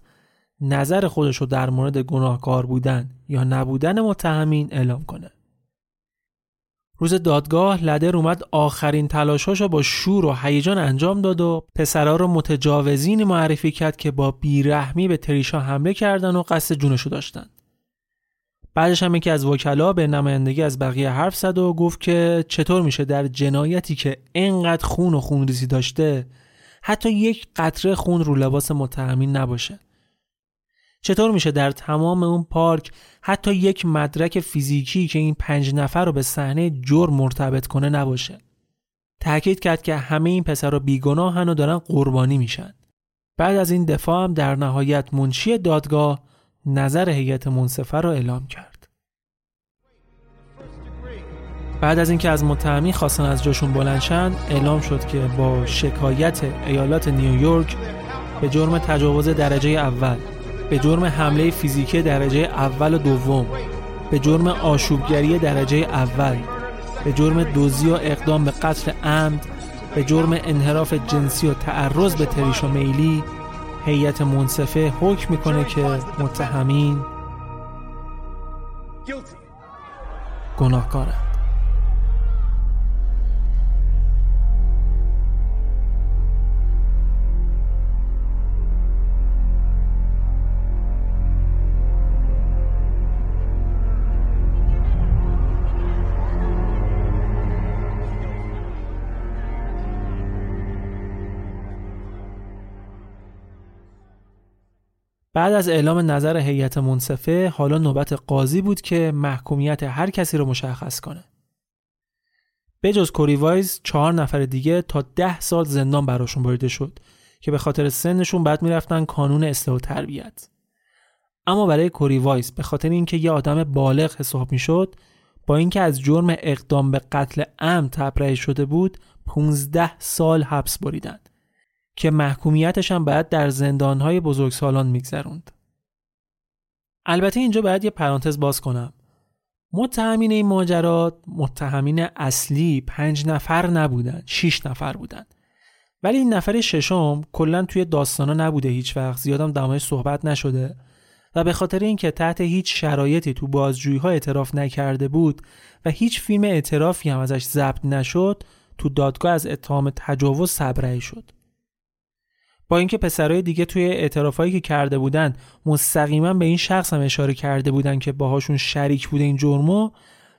نظر خودش رو در مورد گناهکار بودن یا نبودن متهمین اعلام کنه. روز دادگاه لدر اومد آخرین تلاشاشو با شور و هیجان انجام داد و پسرا رو متجاوزینی معرفی کرد که با بیرحمی به تریشا حمله کردن و قصد جونشو داشتن. بعدش هم یکی از وکلا به نمایندگی از بقیه حرف زد و گفت که چطور میشه در جنایتی که انقدر خون و خونریزی داشته حتی یک قطره خون رو لباس متهمین نباشه. چطور میشه در تمام اون پارک حتی یک مدرک فیزیکی که این پنج نفر رو به صحنه جرم مرتبط کنه نباشه؟ تاکید کرد که همه این پسر بیگناهن و دارن قربانی میشن. بعد از این دفاع هم در نهایت منشی دادگاه نظر هیئت منصفه را اعلام کرد. بعد از اینکه از متهمی خواستن از جاشون بلندشن اعلام شد که با شکایت ایالات نیویورک به جرم تجاوز درجه اول. به جرم حمله فیزیکی درجه اول و دوم به جرم آشوبگری درجه اول به جرم دوزی و اقدام به قتل عمد به جرم انحراف جنسی و تعرض به تریش و میلی هیئت منصفه حکم می‌کنه که متهمین گناهکارند بعد از اعلام نظر هیئت منصفه حالا نوبت قاضی بود که محکومیت هر کسی رو مشخص کنه. به جز کوری وایز چهار نفر دیگه تا ده سال زندان براشون بریده شد که به خاطر سنشون بعد می‌رفتن کانون اصلاح و تربیت. اما برای کوری وایز به خاطر اینکه یه آدم بالغ حساب می‌شد با اینکه از جرم اقدام به قتل ام تبرئه شده بود 15 سال حبس بریدن. که محکومیتش هم باید در زندانهای بزرگسالان میگذروند. البته اینجا باید یه پرانتز باز کنم. متهمین این ماجرات متهمین اصلی پنج نفر نبودن شیش نفر بودن ولی این نفر ششم کلا توی داستانا نبوده هیچ وقت زیادم دمای صحبت نشده و به خاطر اینکه تحت هیچ شرایطی تو بازجویی ها اعتراف نکرده بود و هیچ فیلم اعترافی هم ازش ضبط نشد تو دادگاه از اتهام تجاوز صبرهی شد با اینکه پسرای دیگه توی اعترافایی که کرده بودن مستقیما به این شخص هم اشاره کرده بودن که باهاشون شریک بوده این جرمو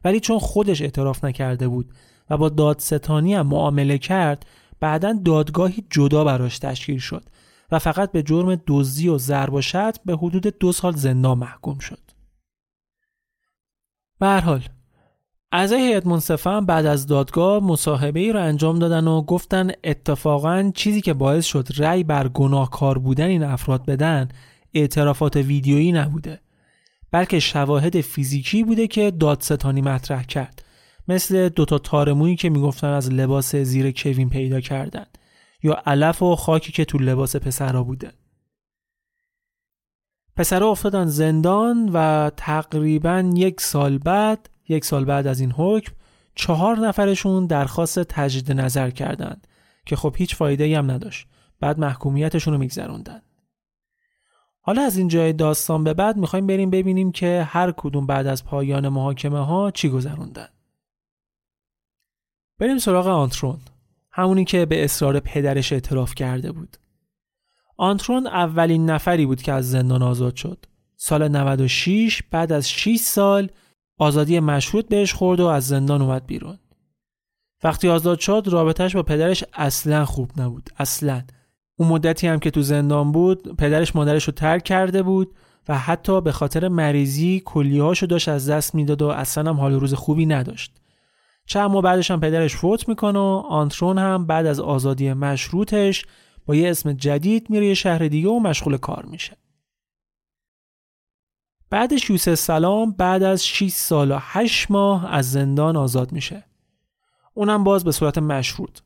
ولی چون خودش اعتراف نکرده بود و با دادستانی هم معامله کرد بعدا دادگاهی جدا براش تشکیل شد و فقط به جرم دزدی و ضرب و به حدود دو سال زندان محکوم شد. به حال اعضای هیئت منصفه بعد از دادگاه مصاحبه ای رو انجام دادن و گفتن اتفاقا چیزی که باعث شد رأی بر گناهکار بودن این افراد بدن اعترافات ویدیویی نبوده بلکه شواهد فیزیکی بوده که دادستانی مطرح کرد. مثل دوتا تارمویی که می‌گفتن از لباس زیر کوین پیدا کردن یا علف و خاکی که تو لباس پسرا بوده. پسرا افتادن زندان و تقریبا یک سال بعد یک سال بعد از این حکم چهار نفرشون درخواست تجدید نظر کردند که خب هیچ فایده ای هم نداشت. بعد محکومیتشون رو میگذروندن. حالا از این جای داستان به بعد می‌خوایم بریم ببینیم که هر کدوم بعد از پایان محاکمه ها چی گذروندن. بریم سراغ آنترون همونی که به اصرار پدرش اعتراف کرده بود. آنترون اولین نفری بود که از زندان آزاد شد. سال 96 بعد از 6 سال آزادی مشروط بهش خورد و از زندان اومد بیرون. وقتی آزاد شد رابطهش با پدرش اصلا خوب نبود اصلا. اون مدتی هم که تو زندان بود پدرش مادرش رو ترک کرده بود و حتی به خاطر مریضی کلیهاشو داشت از دست می‌داد و اصلا هم حال روز خوبی نداشت. چند ماه بعدش هم پدرش فوت می‌کنه و آنترون هم بعد از آزادی مشروطش با یه اسم جدید میره یه شهر دیگه و مشغول کار میشه. بعدش یوسف سلام بعد از 6 سال و 8 ماه از زندان آزاد میشه. اونم باز به صورت مشروط.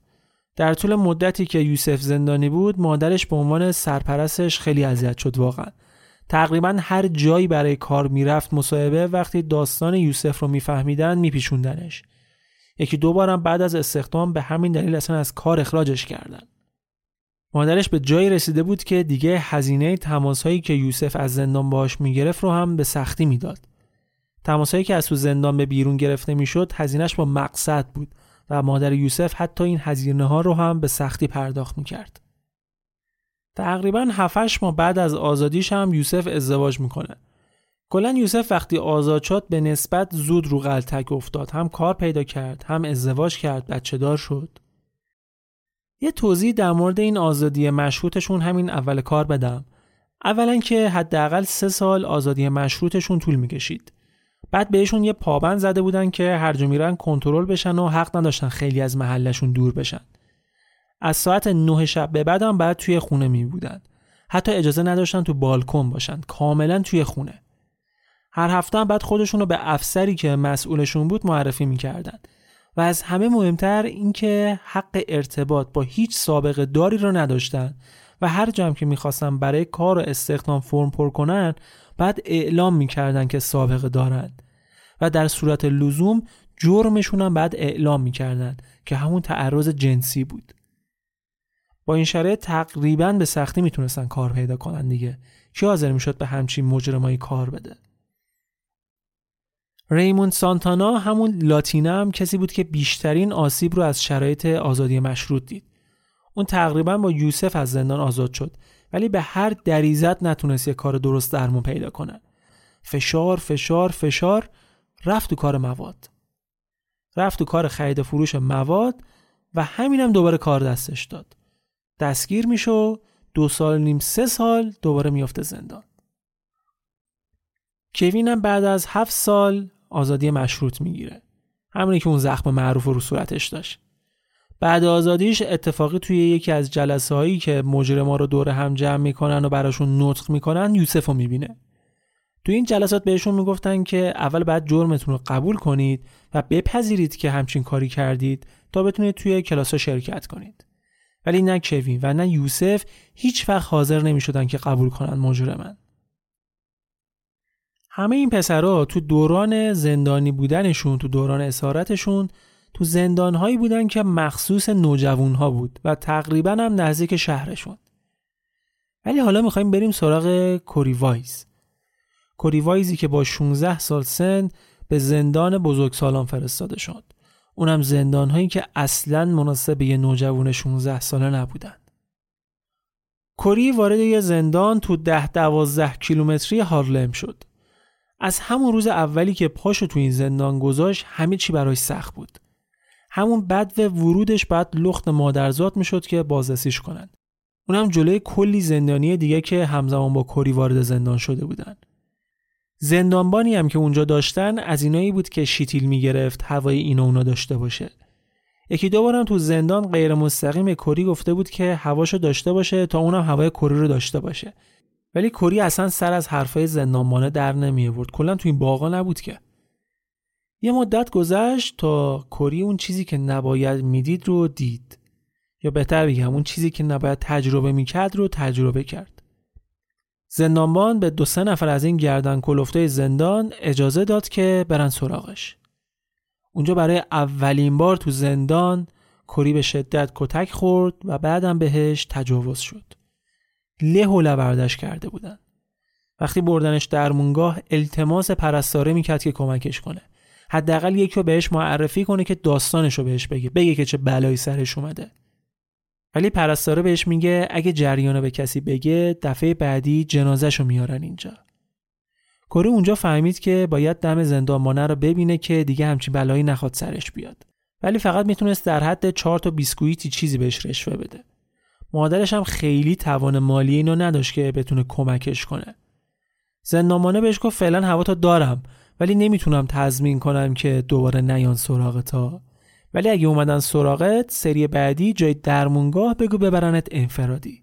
در طول مدتی که یوسف زندانی بود مادرش به عنوان سرپرستش خیلی اذیت شد واقعا. تقریبا هر جایی برای کار می‌رفت مصاحبه وقتی داستان یوسف رو میفهمیدن میپیچوندنش. یکی دو بارم بعد از استخدام به همین دلیل اصلا از کار اخراجش کردن. مادرش به جایی رسیده بود که دیگه هزینه تماسهایی که یوسف از زندان باش می‌گرفت رو هم به سختی می‌داد. تماسایی که از تو زندان به بیرون گرفته می‌شد هزینهش با مقصد بود و مادر یوسف حتی این هزینه ها رو هم به سختی پرداخت می‌کرد. تقریبا 7 ماه بعد از آزادیش هم یوسف ازدواج می‌کنه. کلا یوسف وقتی آزاد شد به نسبت زود رو غلطک افتاد. هم کار پیدا کرد، هم ازدواج کرد، بچه دار شد. یه توضیح در مورد این آزادی مشروطشون همین اول کار بدم. اولا که حداقل سه سال آزادی مشروطشون طول می‌کشید. بعد بهشون یه پابند زده بودن که هر جا میرن کنترل بشن و حق نداشتن خیلی از محلشون دور بشن. از ساعت نه شب به بعدم بعد توی خونه می بودن. حتی اجازه نداشتن تو بالکن باشن. کاملا توی خونه. هر هفته بعد خودشون رو به افسری که مسئولشون بود معرفی می‌کردن و از همه مهمتر اینکه حق ارتباط با هیچ سابقه داری رو نداشتن و هر جمع که می‌خواستن برای کار و استخدام فرم پر کنن بعد اعلام می‌کردن که سابقه دارند و در صورت لزوم جرمشون هم بعد اعلام می‌کردن که همون تعرض جنسی بود. با این شرایط تقریبا به سختی می‌تونستن کار پیدا کنن دیگه. کی حاضر می‌شد به همچین مجرمایی کار بده؟ ریموند سانتانا همون لاتینا هم کسی بود که بیشترین آسیب رو از شرایط آزادی مشروط دید. اون تقریبا با یوسف از زندان آزاد شد ولی به هر دریزت نتونست یه کار درست درمون پیدا کنه. فشار فشار فشار رفت تو کار مواد. رفت تو کار خرید فروش مواد و همینم دوباره کار دستش داد. دستگیر میشو دو سال نیم سه سال دوباره میافته زندان. کوین بعد از هفت سال آزادی مشروط می‌گیره. همونی که اون زخم معروف رو صورتش داشت. بعد آزادیش اتفاقی توی یکی از جلسه هایی که مجرما رو دور هم جمع می‌کنن و براشون نطق می‌کنن یوسف رو می‌بینه. توی این جلسات بهشون می‌گفتن که اول بعد جرمتون رو قبول کنید و بپذیرید که همچین کاری کردید تا بتونید توی کلاس شرکت کنید. ولی نه کوین و نه یوسف هیچ وقت حاضر نمی شدن که قبول کنن مجرمن. همه این پسرها تو دوران زندانی بودنشون تو دوران اسارتشون تو زندانهایی بودن که مخصوص نوجوانها بود و تقریبا هم نزدیک شهرشون. ولی حالا می‌خوایم بریم سراغ کوری وایز. کوری وایزی که با 16 سال سن به زندان بزرگسالان فرستاده شد. اونم زندانهایی که اصلا مناسب یه نوجوان 16 ساله نبودن. کوری وارد یه زندان تو ده دوازده کیلومتری هارلم شد. از همون روز اولی که پاشو تو این زندان گذاشت همه چی براش سخت بود. همون بد و ورودش بعد لخت مادرزاد می‌شد که بازرسیش کنن اونم جلوی کلی زندانی دیگه که همزمان با کری وارد زندان شده بودن. زندانبانی هم که اونجا داشتن از اینایی بود که شیتیل می‌گرفت هوای این اونا داشته باشه. یکی دو بارم تو زندان غیر مستقیم کری گفته بود که هواشو داشته باشه تا اونم هوای کری رو داشته باشه. ولی کری اصلا سر از حرفای زندانبانه در نمی آورد. کلا تو این باغا نبود که. یه مدت گذشت تا کری اون چیزی که نباید می‌دید رو دید. یا بهتر بگم اون چیزی که نباید تجربه می‌کرد رو تجربه کرد. زندانبان به دو سه نفر از این گردن کلفته زندان اجازه داد که برن سراغش. اونجا برای اولین بار تو زندان کری به شدت کتک خورد و بعدم بهش تجاوز شد. له و لبردش کرده بودن. وقتی بردنش درمونگاه التماس پرستاره می‌کرد که کمکش کنه. حداقل یکی رو بهش معرفی کنه که داستانش رو بهش بگه. بگه که چه بلایی سرش اومده. ولی پرستاره بهش میگه اگه جریان به کسی بگه دفعه بعدی جنازش رو میارن اینجا. کره اونجا فهمید که باید دم زندانبانه رو ببینه که دیگه همچین بلایی نخواد سرش بیاد. ولی فقط می‌تونست در حد چهار تا بیسکویتی چیزی بهش رشوه بده. مادرش هم خیلی توان مالی اینو نداشت که بتونه کمکش کنه. زندانبانه بهش گفت فعلا هوا تا دارم ولی نمی‌تونم تضمین کنم که دوباره نیان سراغت ها. ولی اگه اومدن سراغت سری بعدی جای درمونگاه بگو ببرنت انفرادی.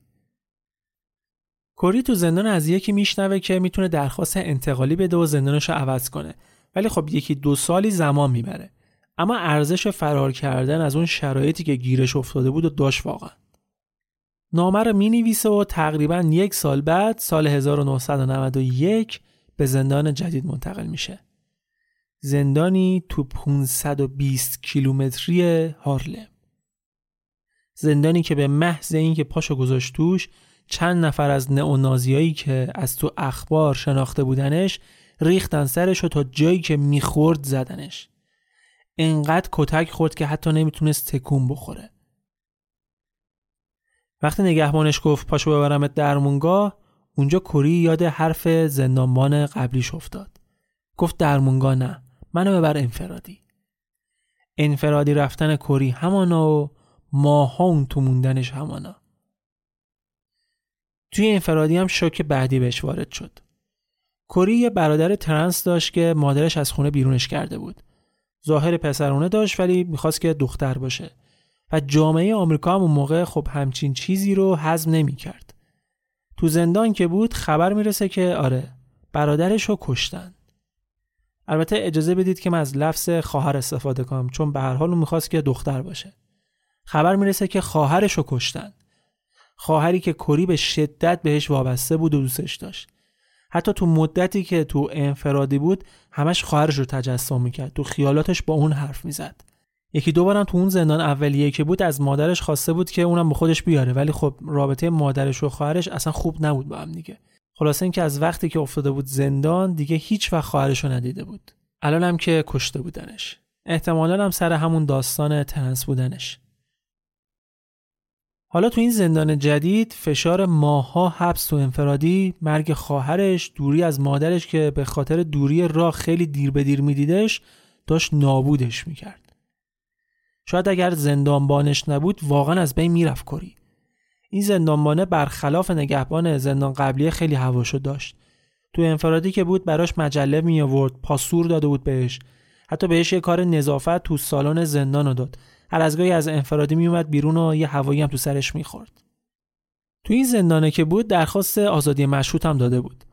کوری تو زندان از یکی میشنوه که می‌تونه درخواست انتقالی بده و زندانش رو عوض کنه. ولی خب یکی دو سالی زمان می‌بره. اما ارزش فرار کردن از اون شرایطی که گیرش افتاده بود و داشت واقعا. نامه رو می و تقریبا یک سال بعد سال 1991 به زندان جدید منتقل میشه. زندانی تو 520 کیلومتری هارلم. زندانی که به محض اینکه پاشو گذاشت توش چند نفر از نئونازیایی که از تو اخبار شناخته بودنش ریختن سرش و تا جایی که می‌خورد زدنش انقدر کتک خورد که حتی نمی‌تونست تکون بخوره وقتی نگهبانش گفت پاشو ببرمت درمونگاه اونجا کری یاد حرف زندانبان قبلیش افتاد. گفت درمونگاه نه منو ببر انفرادی. انفرادی رفتن کری همانا و ماها اون تو موندنش همانا. توی انفرادی هم شوک بعدی بهش وارد شد. کری یه برادر ترنس داشت که مادرش از خونه بیرونش کرده بود. ظاهر پسرونه داشت ولی می‌خواست که دختر باشه. و جامعه آمریکا هم اون موقع خب همچین چیزی رو حزم نمی کرد. تو زندان که بود خبر می‌رسه که آره برادرش رو کشتن. البته اجازه بدید که من از لفظ خواهر استفاده کنم چون به هر حال اون می‌خواست که دختر باشه. خبر می‌رسه که خواهرش رو کشتن. خواهری که کری به شدت بهش وابسته بود و دوستش داشت. حتی تو مدتی که تو انفرادی بود همش خواهرش رو تجسم می‌کرد تو خیالاتش با اون حرف می‌زد یکی دو بارم تو اون زندان اولیه که بود از مادرش خواسته بود که اونم به خودش بیاره ولی خب رابطه مادرش و خواهرش اصلا خوب نبود با هم دیگه. خلاصه اینکه از وقتی که افتاده بود زندان دیگه هیچ وقت خواهرش رو ندیده بود. الان هم که کشته بودنش. احتمالا هم سر همون داستان تنس بودنش. حالا تو این زندان جدید فشار ماها حبس تو انفرادی مرگ خواهرش دوری از مادرش که به خاطر دوری راه خیلی دیر به دیر میدیدش داشت نابودش می‌کرد. شاید اگر زندانبانش نبود واقعا از بین می‌رفت کری. این زندانبانه برخلاف نگهبان زندان قبلی خیلی هواشو داشت. تو انفرادی که بود براش مجله می آورد پاسور داده بود بهش. حتی بهش یه کار نظافت تو سالن زندان رو داد. هر از گاهی از انفرادی میومد بیرون و یه هوایی هم تو سرش می‌خورد. تو این زندانه که بود درخواست آزادی مشروط هم داده بود.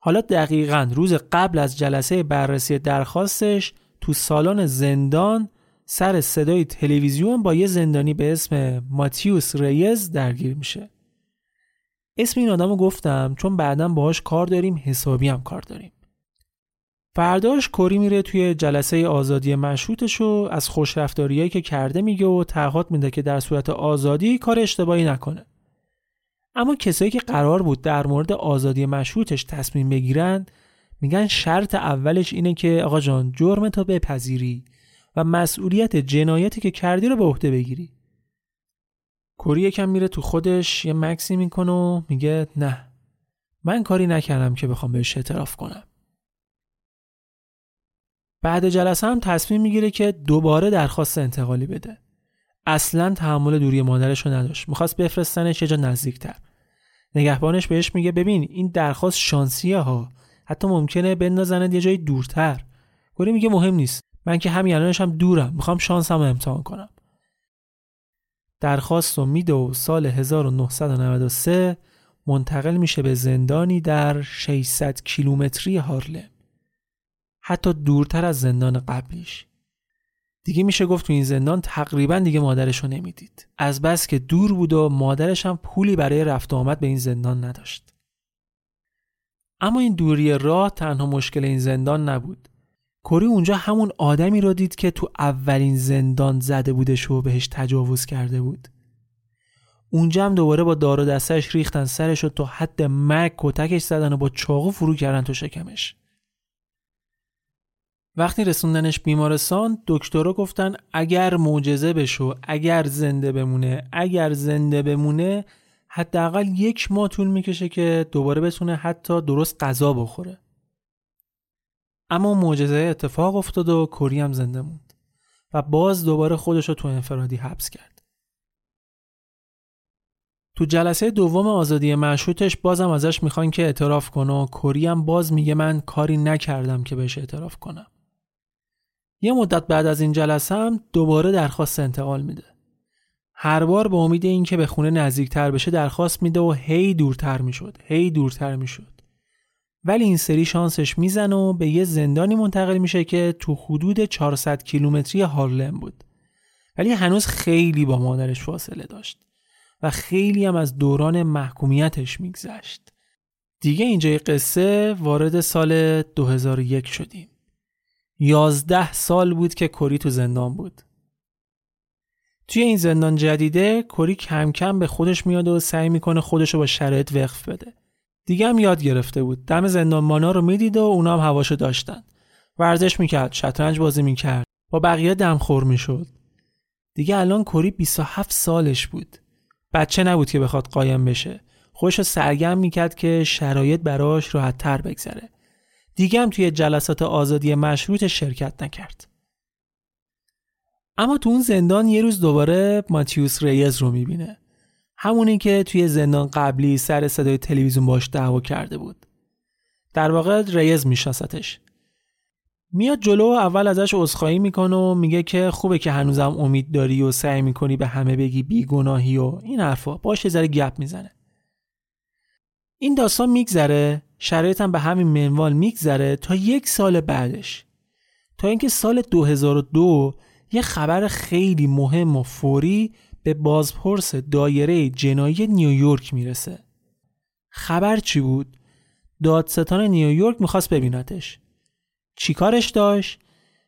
حالا دقیقا روز قبل از جلسه بررسی درخواستش تو سالن زندان سر صدای تلویزیون با یه زندانی به اسم ماتیوس ریز درگیر میشه. اسم این آدم رو گفتم چون بعدا باهاش کار داریم حسابی هم کار داریم. فرداش کوری میره توی جلسه آزادی مشروطش و از خوشرفتاریایی که کرده میگه و تعهد میده که در صورت آزادی کار اشتباهی نکنه. اما کسایی که قرار بود در مورد آزادی مشروطش تصمیم بگیرن میگن شرط اولش اینه که آقا جان جرم تا بپذیری. و مسئولیت جنایتی که کردی رو به عهده بگیری. کوری یکم میره تو خودش یه مکسی می‌کنه و میگه نه من کاری نکردم که بخوام بهش اعتراف کنم. بعد جلسه هم تصمیم می‌گیره که دوباره درخواست انتقالی بده. اصلا تحمل دوری مادرش رو نداشت. می‌خواست بفرستنش یه جا نزدیکتر. نگهبانش بهش میگه ببین این درخواست شانسیه ها. حتی ممکنه بندازنت یه جای دورتر. گوری میگه مهم نیست. من که همین الانش هم دورم. می‌خوام شانسم رو امتحان کنم. درخواست رو میده و سال 1993 منتقل میشه به زندانی در 600 کیلومتری هارلم. حتی دورتر از زندان قبلیش. دیگه میشه گفت تو این زندان تقریبا دیگه مادرش رو نمی‌دید. از بس که دور بود و مادرش هم پولی برای رفت آمد به این زندان نداشت. اما این دوری راه تنها مشکل این زندان نبود. کوری اونجا همون آدمی رو دید که تو اولین زندان زده بودش و بهش تجاوز کرده بود. اونجا هم دوباره با دار و دستش ریختن سرش و تا حد مرگ کتکش زدن و با چاقو فرو کردن تو شکمش. وقتی رسوندنش بیمارستان دکترها گفتن اگر معجزه بشو اگر زنده بمونه اگر زنده بمونه حداقل یک ماه طول می‌کشه که دوباره بتونه حتی درست غذا بخوره. اما معجزه اتفاق افتاد و کوری هم زنده موند و باز دوباره خودش رو تو انفرادی حبس کرد تو جلسه دوم آزادی مشروطش بازم ازش می‌خوان که اعتراف کنه و کوری هم باز میگه من کاری نکردم که بهش اعتراف کنم یه مدت بعد از این جلسه هم دوباره درخواست انتقال میده. هر بار به امید اینکه به خونه نزدیکتر بشه درخواست میده و هی دورتر می‌شد، هی دورتر می‌شد. ولی این سری شانسش می‌زنه و به یه زندانی منتقل میشه که تو حدود 400 کیلومتری هارلم بود. ولی هنوز خیلی با مادرش فاصله داشت و خیلی هم از دوران محکومیتش میگذشت. دیگه اینجای قصه وارد سال 2001 شدیم. یازده سال بود که کوری تو زندان بود. توی این زندان جدیده کوری کم کم به خودش میاد و سعی می‌کنه خودش رو با شرایط وقف بده. دیگه هم یاد گرفته بود. دم زندانبانا رو می‌دید و اونا هم هواشو داشتن. ورزش می‌کرد شطرنج بازی می‌کرد. با بقیه دمخور می‌شد. دیگه الان کوری 27 سالش بود. بچه نبود که بخواد قایم بشه. خوش رو سرگرم می‌کرد که شرایط براش راحت تر بگذره. دیگه هم توی جلسات آزادی مشروط شرکت نکرد. اما تو اون زندان یه روز دوباره ماتیوس ریز رو می‌بینه. همونی که توی زندان قبلی سر صدای تلویزیون باش دعوا کرده بود. در واقع ریز میشناستش. میاد جلو و اول ازش عذرخواهی می‌کنه و میگه که خوبه که هنوزم امید داری و سعی می‌کنی به همه بگی بیگناهی و این حرفا. باشه ذره گپ می‌زنه. این داستان میگذره شرایطم به همین منوال میگذره تا یک سال بعدش. تا اینکه سال 2002 یه خبر خیلی مهم و فوری به بازپرس دایره جنایی نیویورک می‌رسه خبر چی بود؟ دادستان نیویورک می‌خواست ببینتش چیکارش داشت؟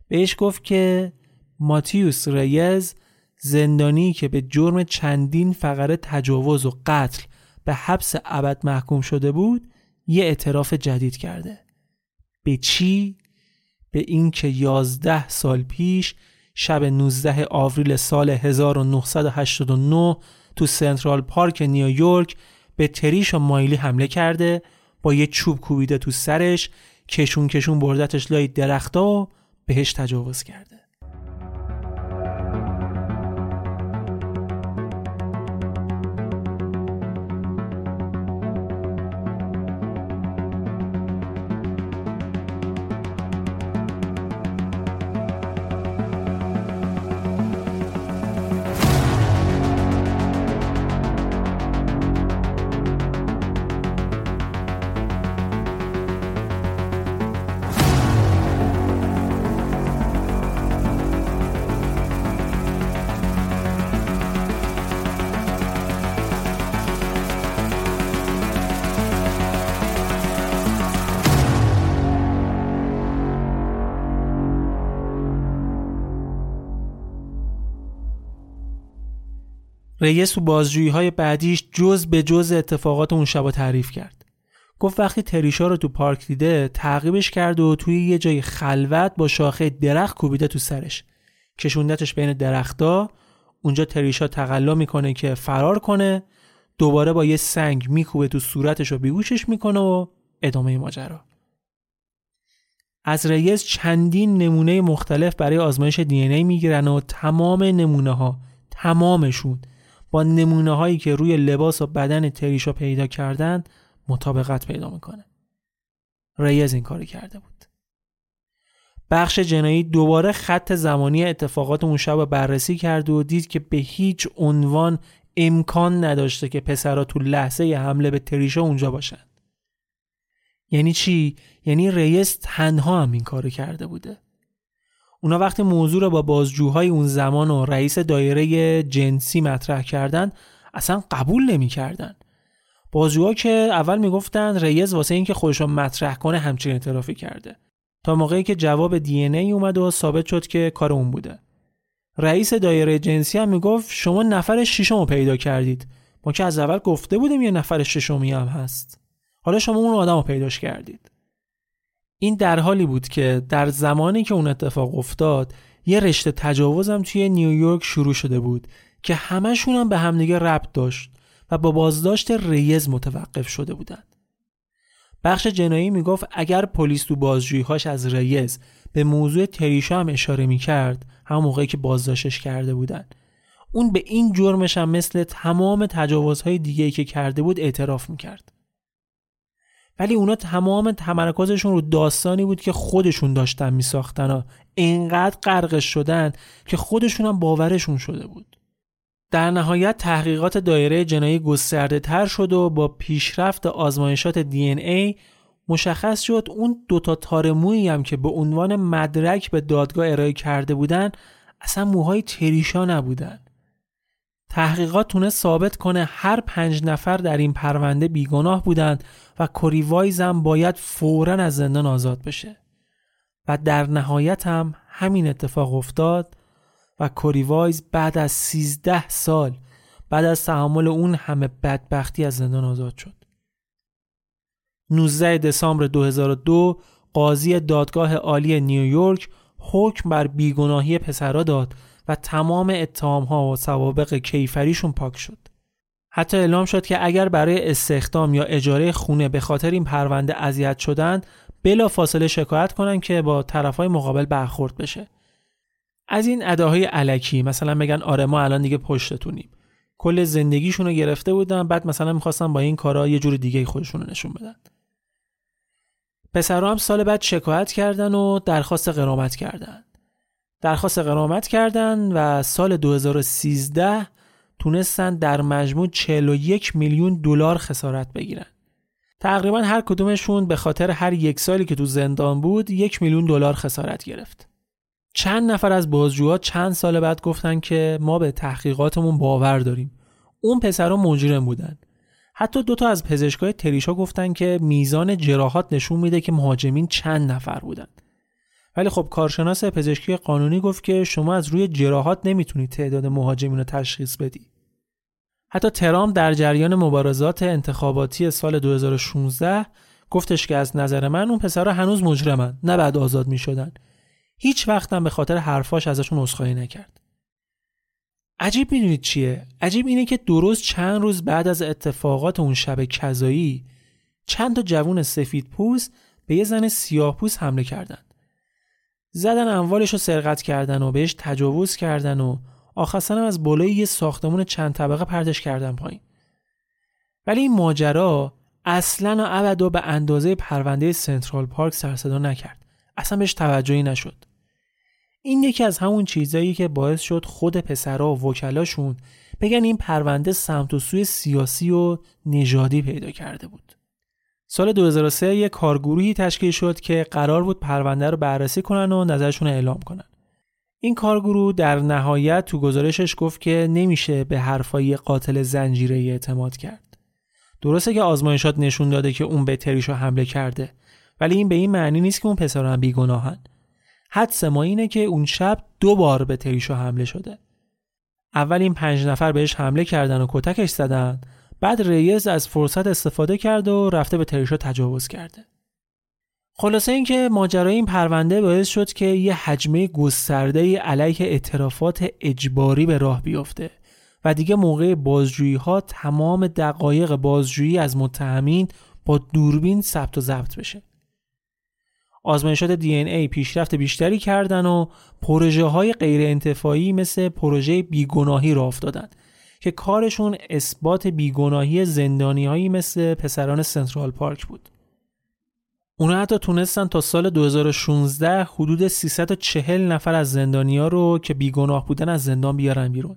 بهش گفت که ماتیوس ریز زندانی که به جرم چندین فقره تجاوز و قتل به حبس ابد محکوم شده بود یه اعتراف جدید کرده به چی؟ به اینکه یازده سال پیش شب 19 آوریل سال 1989 تو سنترال پارک نیویورک به تریش و مایلی حمله کرده با یه چوب کوبیده تو سرش کشون کشون بردتش لای درختا و بهش تجاوز کرده. ریس تو بازجویی های بعدیش جز به جز اتفاقات اون شبا تعریف کرد. گفت وقتی تریشا رو تو پارک دیده تعقیبش کرد و توی یه جای خلوت با شاخه درخت کوبیده تو سرش. کشوندتش بین درختا اونجا تریشا تقلا می‌کنه که فرار کنه دوباره با یه سنگ میکوبه تو صورتش و بیگوشش می‌کنه و ادامه ماجرا از ریز چندین نمونه مختلف برای آزمایش دی ای می‌گیرن و تمام نمونه ها تمامشون با نمونه هایی که روی لباس و بدن تریشا پیدا کردن مطابقت پیدا می‌کنه. ریز این کاری کرده بود. بخش جنایی دوباره خط زمانی اتفاقات اون شب بررسی کرد و دید که به هیچ عنوان امکان نداشته که پسرا تو لحظه حمله به تریشا اونجا باشن. یعنی چی؟ یعنی ریس تنها هم این کارو کرده بوده. اونا وقتی موضوع رو با بازجوهای اون زمان و رئیس دایره جنسی مطرح کردن اصلا قبول نمی‌کردن. بازجوها که اول می‌گفتن ریز واسه اینکه خودش رو مطرح کنه همچین اعترافی کرده. تا موقعی که جواب دی ای اومد و ثابت شد که کار اون بوده. رئیس دایره جنسی هم می‌گفت شما نفر ششم رو پیدا کردید. ما که از اول گفته بودیم یه نفر ششمی هم هست. حالا شما اون آدم رو پیداش کردید. این در حالی بود که در زمانی که اون اتفاق افتاد یه رشته تجاوزم توی نیویورک شروع شده بود که همشون هم به همدیگه ربط داشت و با بازداشت ریز متوقف شده بودند. بخش جنایی می‌گفت اگر پلیس تو بازجوییهاش از ریز به موضوع تریشا هم اشاره می‌کرد همون موقعی که بازداشتش کرده بودن اون به این جرمش هم مثل تمام تجاوزهای دیگه که کرده بود اعتراف می‌کرد ولی اونا تمام تمرکزشون رو داستانی بود که خودشون داشتن میساختن و اینقدر غرقش شدن که خودشون هم باورشون شده بود. در نهایت تحقیقات دایره جنایی گسترده تر شد و با پیشرفت آزمایشات دی ای مشخص شد اون دوتا تارمویی هم که به عنوان مدرک به دادگاه ارائه کرده بودن اصلا موهای تریشا نبودن. تحقیقات تونه ثابت کنه هر پنج نفر در این پرونده بیگناه بودند و کوری وایز هم باید فورا از زندان آزاد بشه. و در نهایت هم همین اتفاق افتاد و کوری وایز بعد از 13 سال بعد از تحمل اون همه بدبختی از زندان آزاد شد. 19 دسامبر 2002 قاضی دادگاه عالی نیویورک حکم بر بیگناهی پسرا داد و تمام اتهامها و سوابق کیفریشون پاک شد. حتی اعلام شد که اگر برای استخدام یا اجاره خونه به خاطر این پرونده اذیت شدن بلا فاصله شکایت کنن که با طرفای مقابل برخورد بشه. از این اداهای علکی مثلا بگن آره ما الان دیگه پشتتونیم. کل زندگیشون رو گرفته بودن بعد مثلا می‌خواستن با این کارا یه جور دیگه خودشون رو نشون بدن. پسرها هم سال بعد شکایت کردن و درخواست قرامت کردن. درخواست قرامت کردن و سال 2013 تونستن در مجموع 41 میلیون دلار خسارت بگیرن. تقریبا هر کدومشون به خاطر هر یک سالی که تو زندان بود یک میلیون دلار خسارت گرفت. چند نفر از بازجوها چند سال بعد گفتن که ما به تحقیقاتمون باور داریم. اون پسرها مجرم بودن. حتی دوتا از پزشکای تریشا گفتن که میزان جراحات نشون میده که مهاجمین چند نفر بودن. ولی خب کارشناس پزشکی قانونی گفت که شما از روی جراحات نمی‌تونید تعداد مهاجمین رو تشخیص بدی. حتی ترام در جریان مبارزات انتخاباتی سال 2016 گفتش که از نظر من اون پسرها هنوز مجرمن نه بعد آزاد می شدن. هیچ وقتم به خاطر حرفاش ازشون عذرخواهی نکرد. عجیب می‌دونید چیه؟ عجیب اینه که درست چند روز بعد از اتفاقات اون شب کذایی چند تا جوون سفید پوست به یه زن سیاه پوست حمله کردن. زدن اموالش رو سرقت کردن و بهش تجاوز کردن و آخرسن از بالای یه ساختمون چند طبقه پردش کردن پایین. ولی این ماجرا اصلا و ابدا به اندازه پرونده سنترال پارک سرصدا نکرد. اصلا بهش توجهی نشد. این یکی از همون چیزایی که باعث شد خود پسرا و وکلاشون بگن این پرونده سمت و سوی سیاسی و نژادی پیدا کرده بود. سال 2003 یک کارگروهی تشکیل شد که قرار بود پرونده رو بررسی کنن و نظرشون اعلام کنن. این کارگروه در نهایت تو گزارشش گفت که نمیشه به حرفای قاتل زنجیره اعتماد کرد. درسته که آزمایشات نشون داده که اون به تریشا حمله کرده ولی این به این معنی نیست که اون پسران بیگناهن. حدس ما اینه که اون شب دو بار به تریشا حمله شده. اول این پنج نفر بهش حمله کردن و کتکش زدن بعد ریز از فرصت استفاده کرد و رفته به تریشا تجاوز کرده. خلاصه اینکه ماجرای این پرونده باعث شد که یه حجمه گسترده علیه اعترافات اجباری به راه بیفته و دیگه موقع بازجویی ها تمام دقایق بازجویی از متهمین با دوربین ثبت و ضبط بشه. آزمایشات دی ای پیشرفت بیشتری کردن و پروژه های غیر انتفاعی مثل پروژه بیگناهی را افتادن که کارشون اثبات بیگناهی زندانی هایی مثل پسران سنترال پارک بود. اونا حتی تونستن تا سال 2016 حدود 340 نفر از زندانیا رو که بیگناه بودن از زندان بیارن بیرون.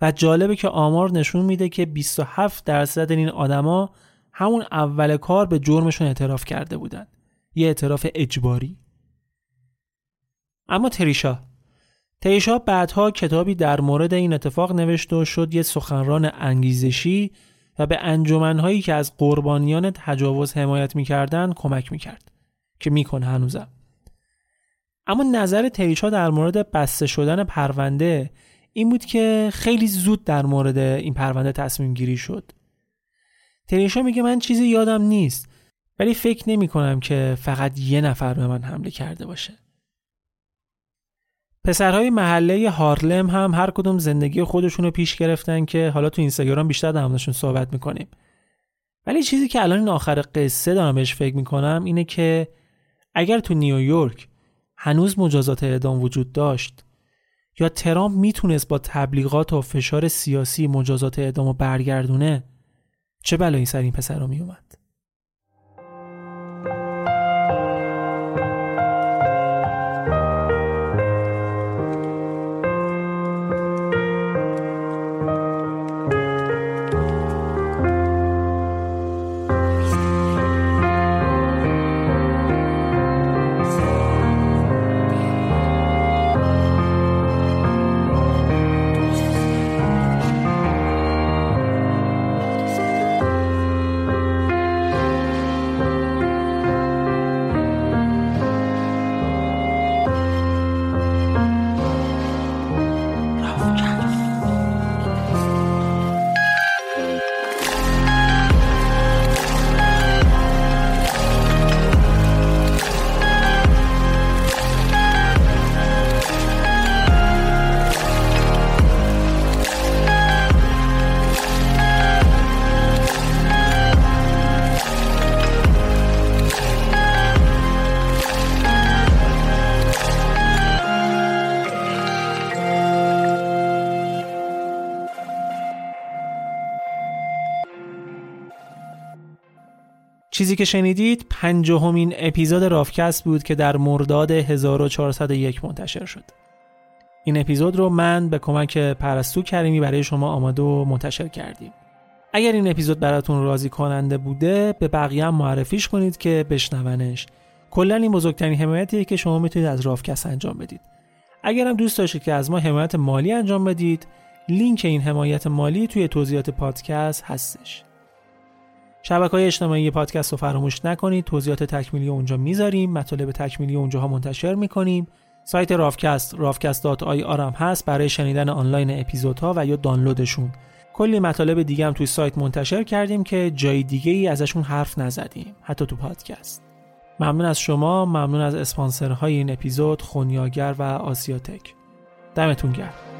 و جالبه که آمار نشون میده که 27 درصد این آدما همون اول کار به جرمشون اعتراف کرده بودن. یه اعتراف اجباری. اما تریشا تریشا بعدها کتابی در مورد این اتفاق نوشت و شد یه سخنران انگیزشی و به انجمنهایی که از قربانیان تجاوز حمایت می‌کردن کمک می‌کرد که می‌کنه هنوزم. اما نظر تریشا در مورد بسته شدن پرونده این بود که خیلی زود در مورد این پرونده تصمیم گیری شد. تریشا میگه من چیزی یادم نیست ولی فکر نمی کنم که فقط یه نفر به من حمله کرده باشه. پسرهای محله هارلم هم هر کدوم زندگی خودشون رو پیش گرفتن که حالا تو اینستاگرام بیشتر در صحبت می‌کنیم. ولی چیزی که الان این آخر قصه دارم بهش فکر می‌کنم اینه که اگر تو نیویورک هنوز مجازات اعدام وجود داشت یا ترامپ می‌تونست با تبلیغات و فشار سیاسی مجازات اعدام رو برگردونه چه بلایی سر این پسر رو میومد چیزی که شنیدید پنجاهمین اپیزود رافکست بود که در مرداد 1401 منتشر شد. این اپیزود رو من به کمک پرستو کریمی برای شما آماده و منتشر کردیم. اگر این اپیزود براتون راضی کننده بوده به بقیه هم معرفیش کنید که بشنونش. کلا این بزرگترین حمایتیه که شما می‌تونید از رافکست انجام بدید. اگر هم دوست داشتید که از ما حمایت مالی انجام بدید، لینک این حمایت مالی توی توضیحات پادکست هستش. شبکه های اجتماعی پادکست رو فراموش نکنید. توضیحات تکمیلی اونجا می‌ذاریم. مطالب تکمیلی اونجاها منتشر می‌کنیم. سایت رافکست رافکست.ir هم هست. برای شنیدن آنلاین اپیزودها و یا دانلودشون. کلی مطالب دیگه هم توی سایت منتشر کردیم که جای دیگه ای ازشون حرف نزدیم. حتی تو پادکست. ممنون از شما. ممنون از اسپانسرهای این اپیزود خونیاگر و آسیاتک. دمتون گرم.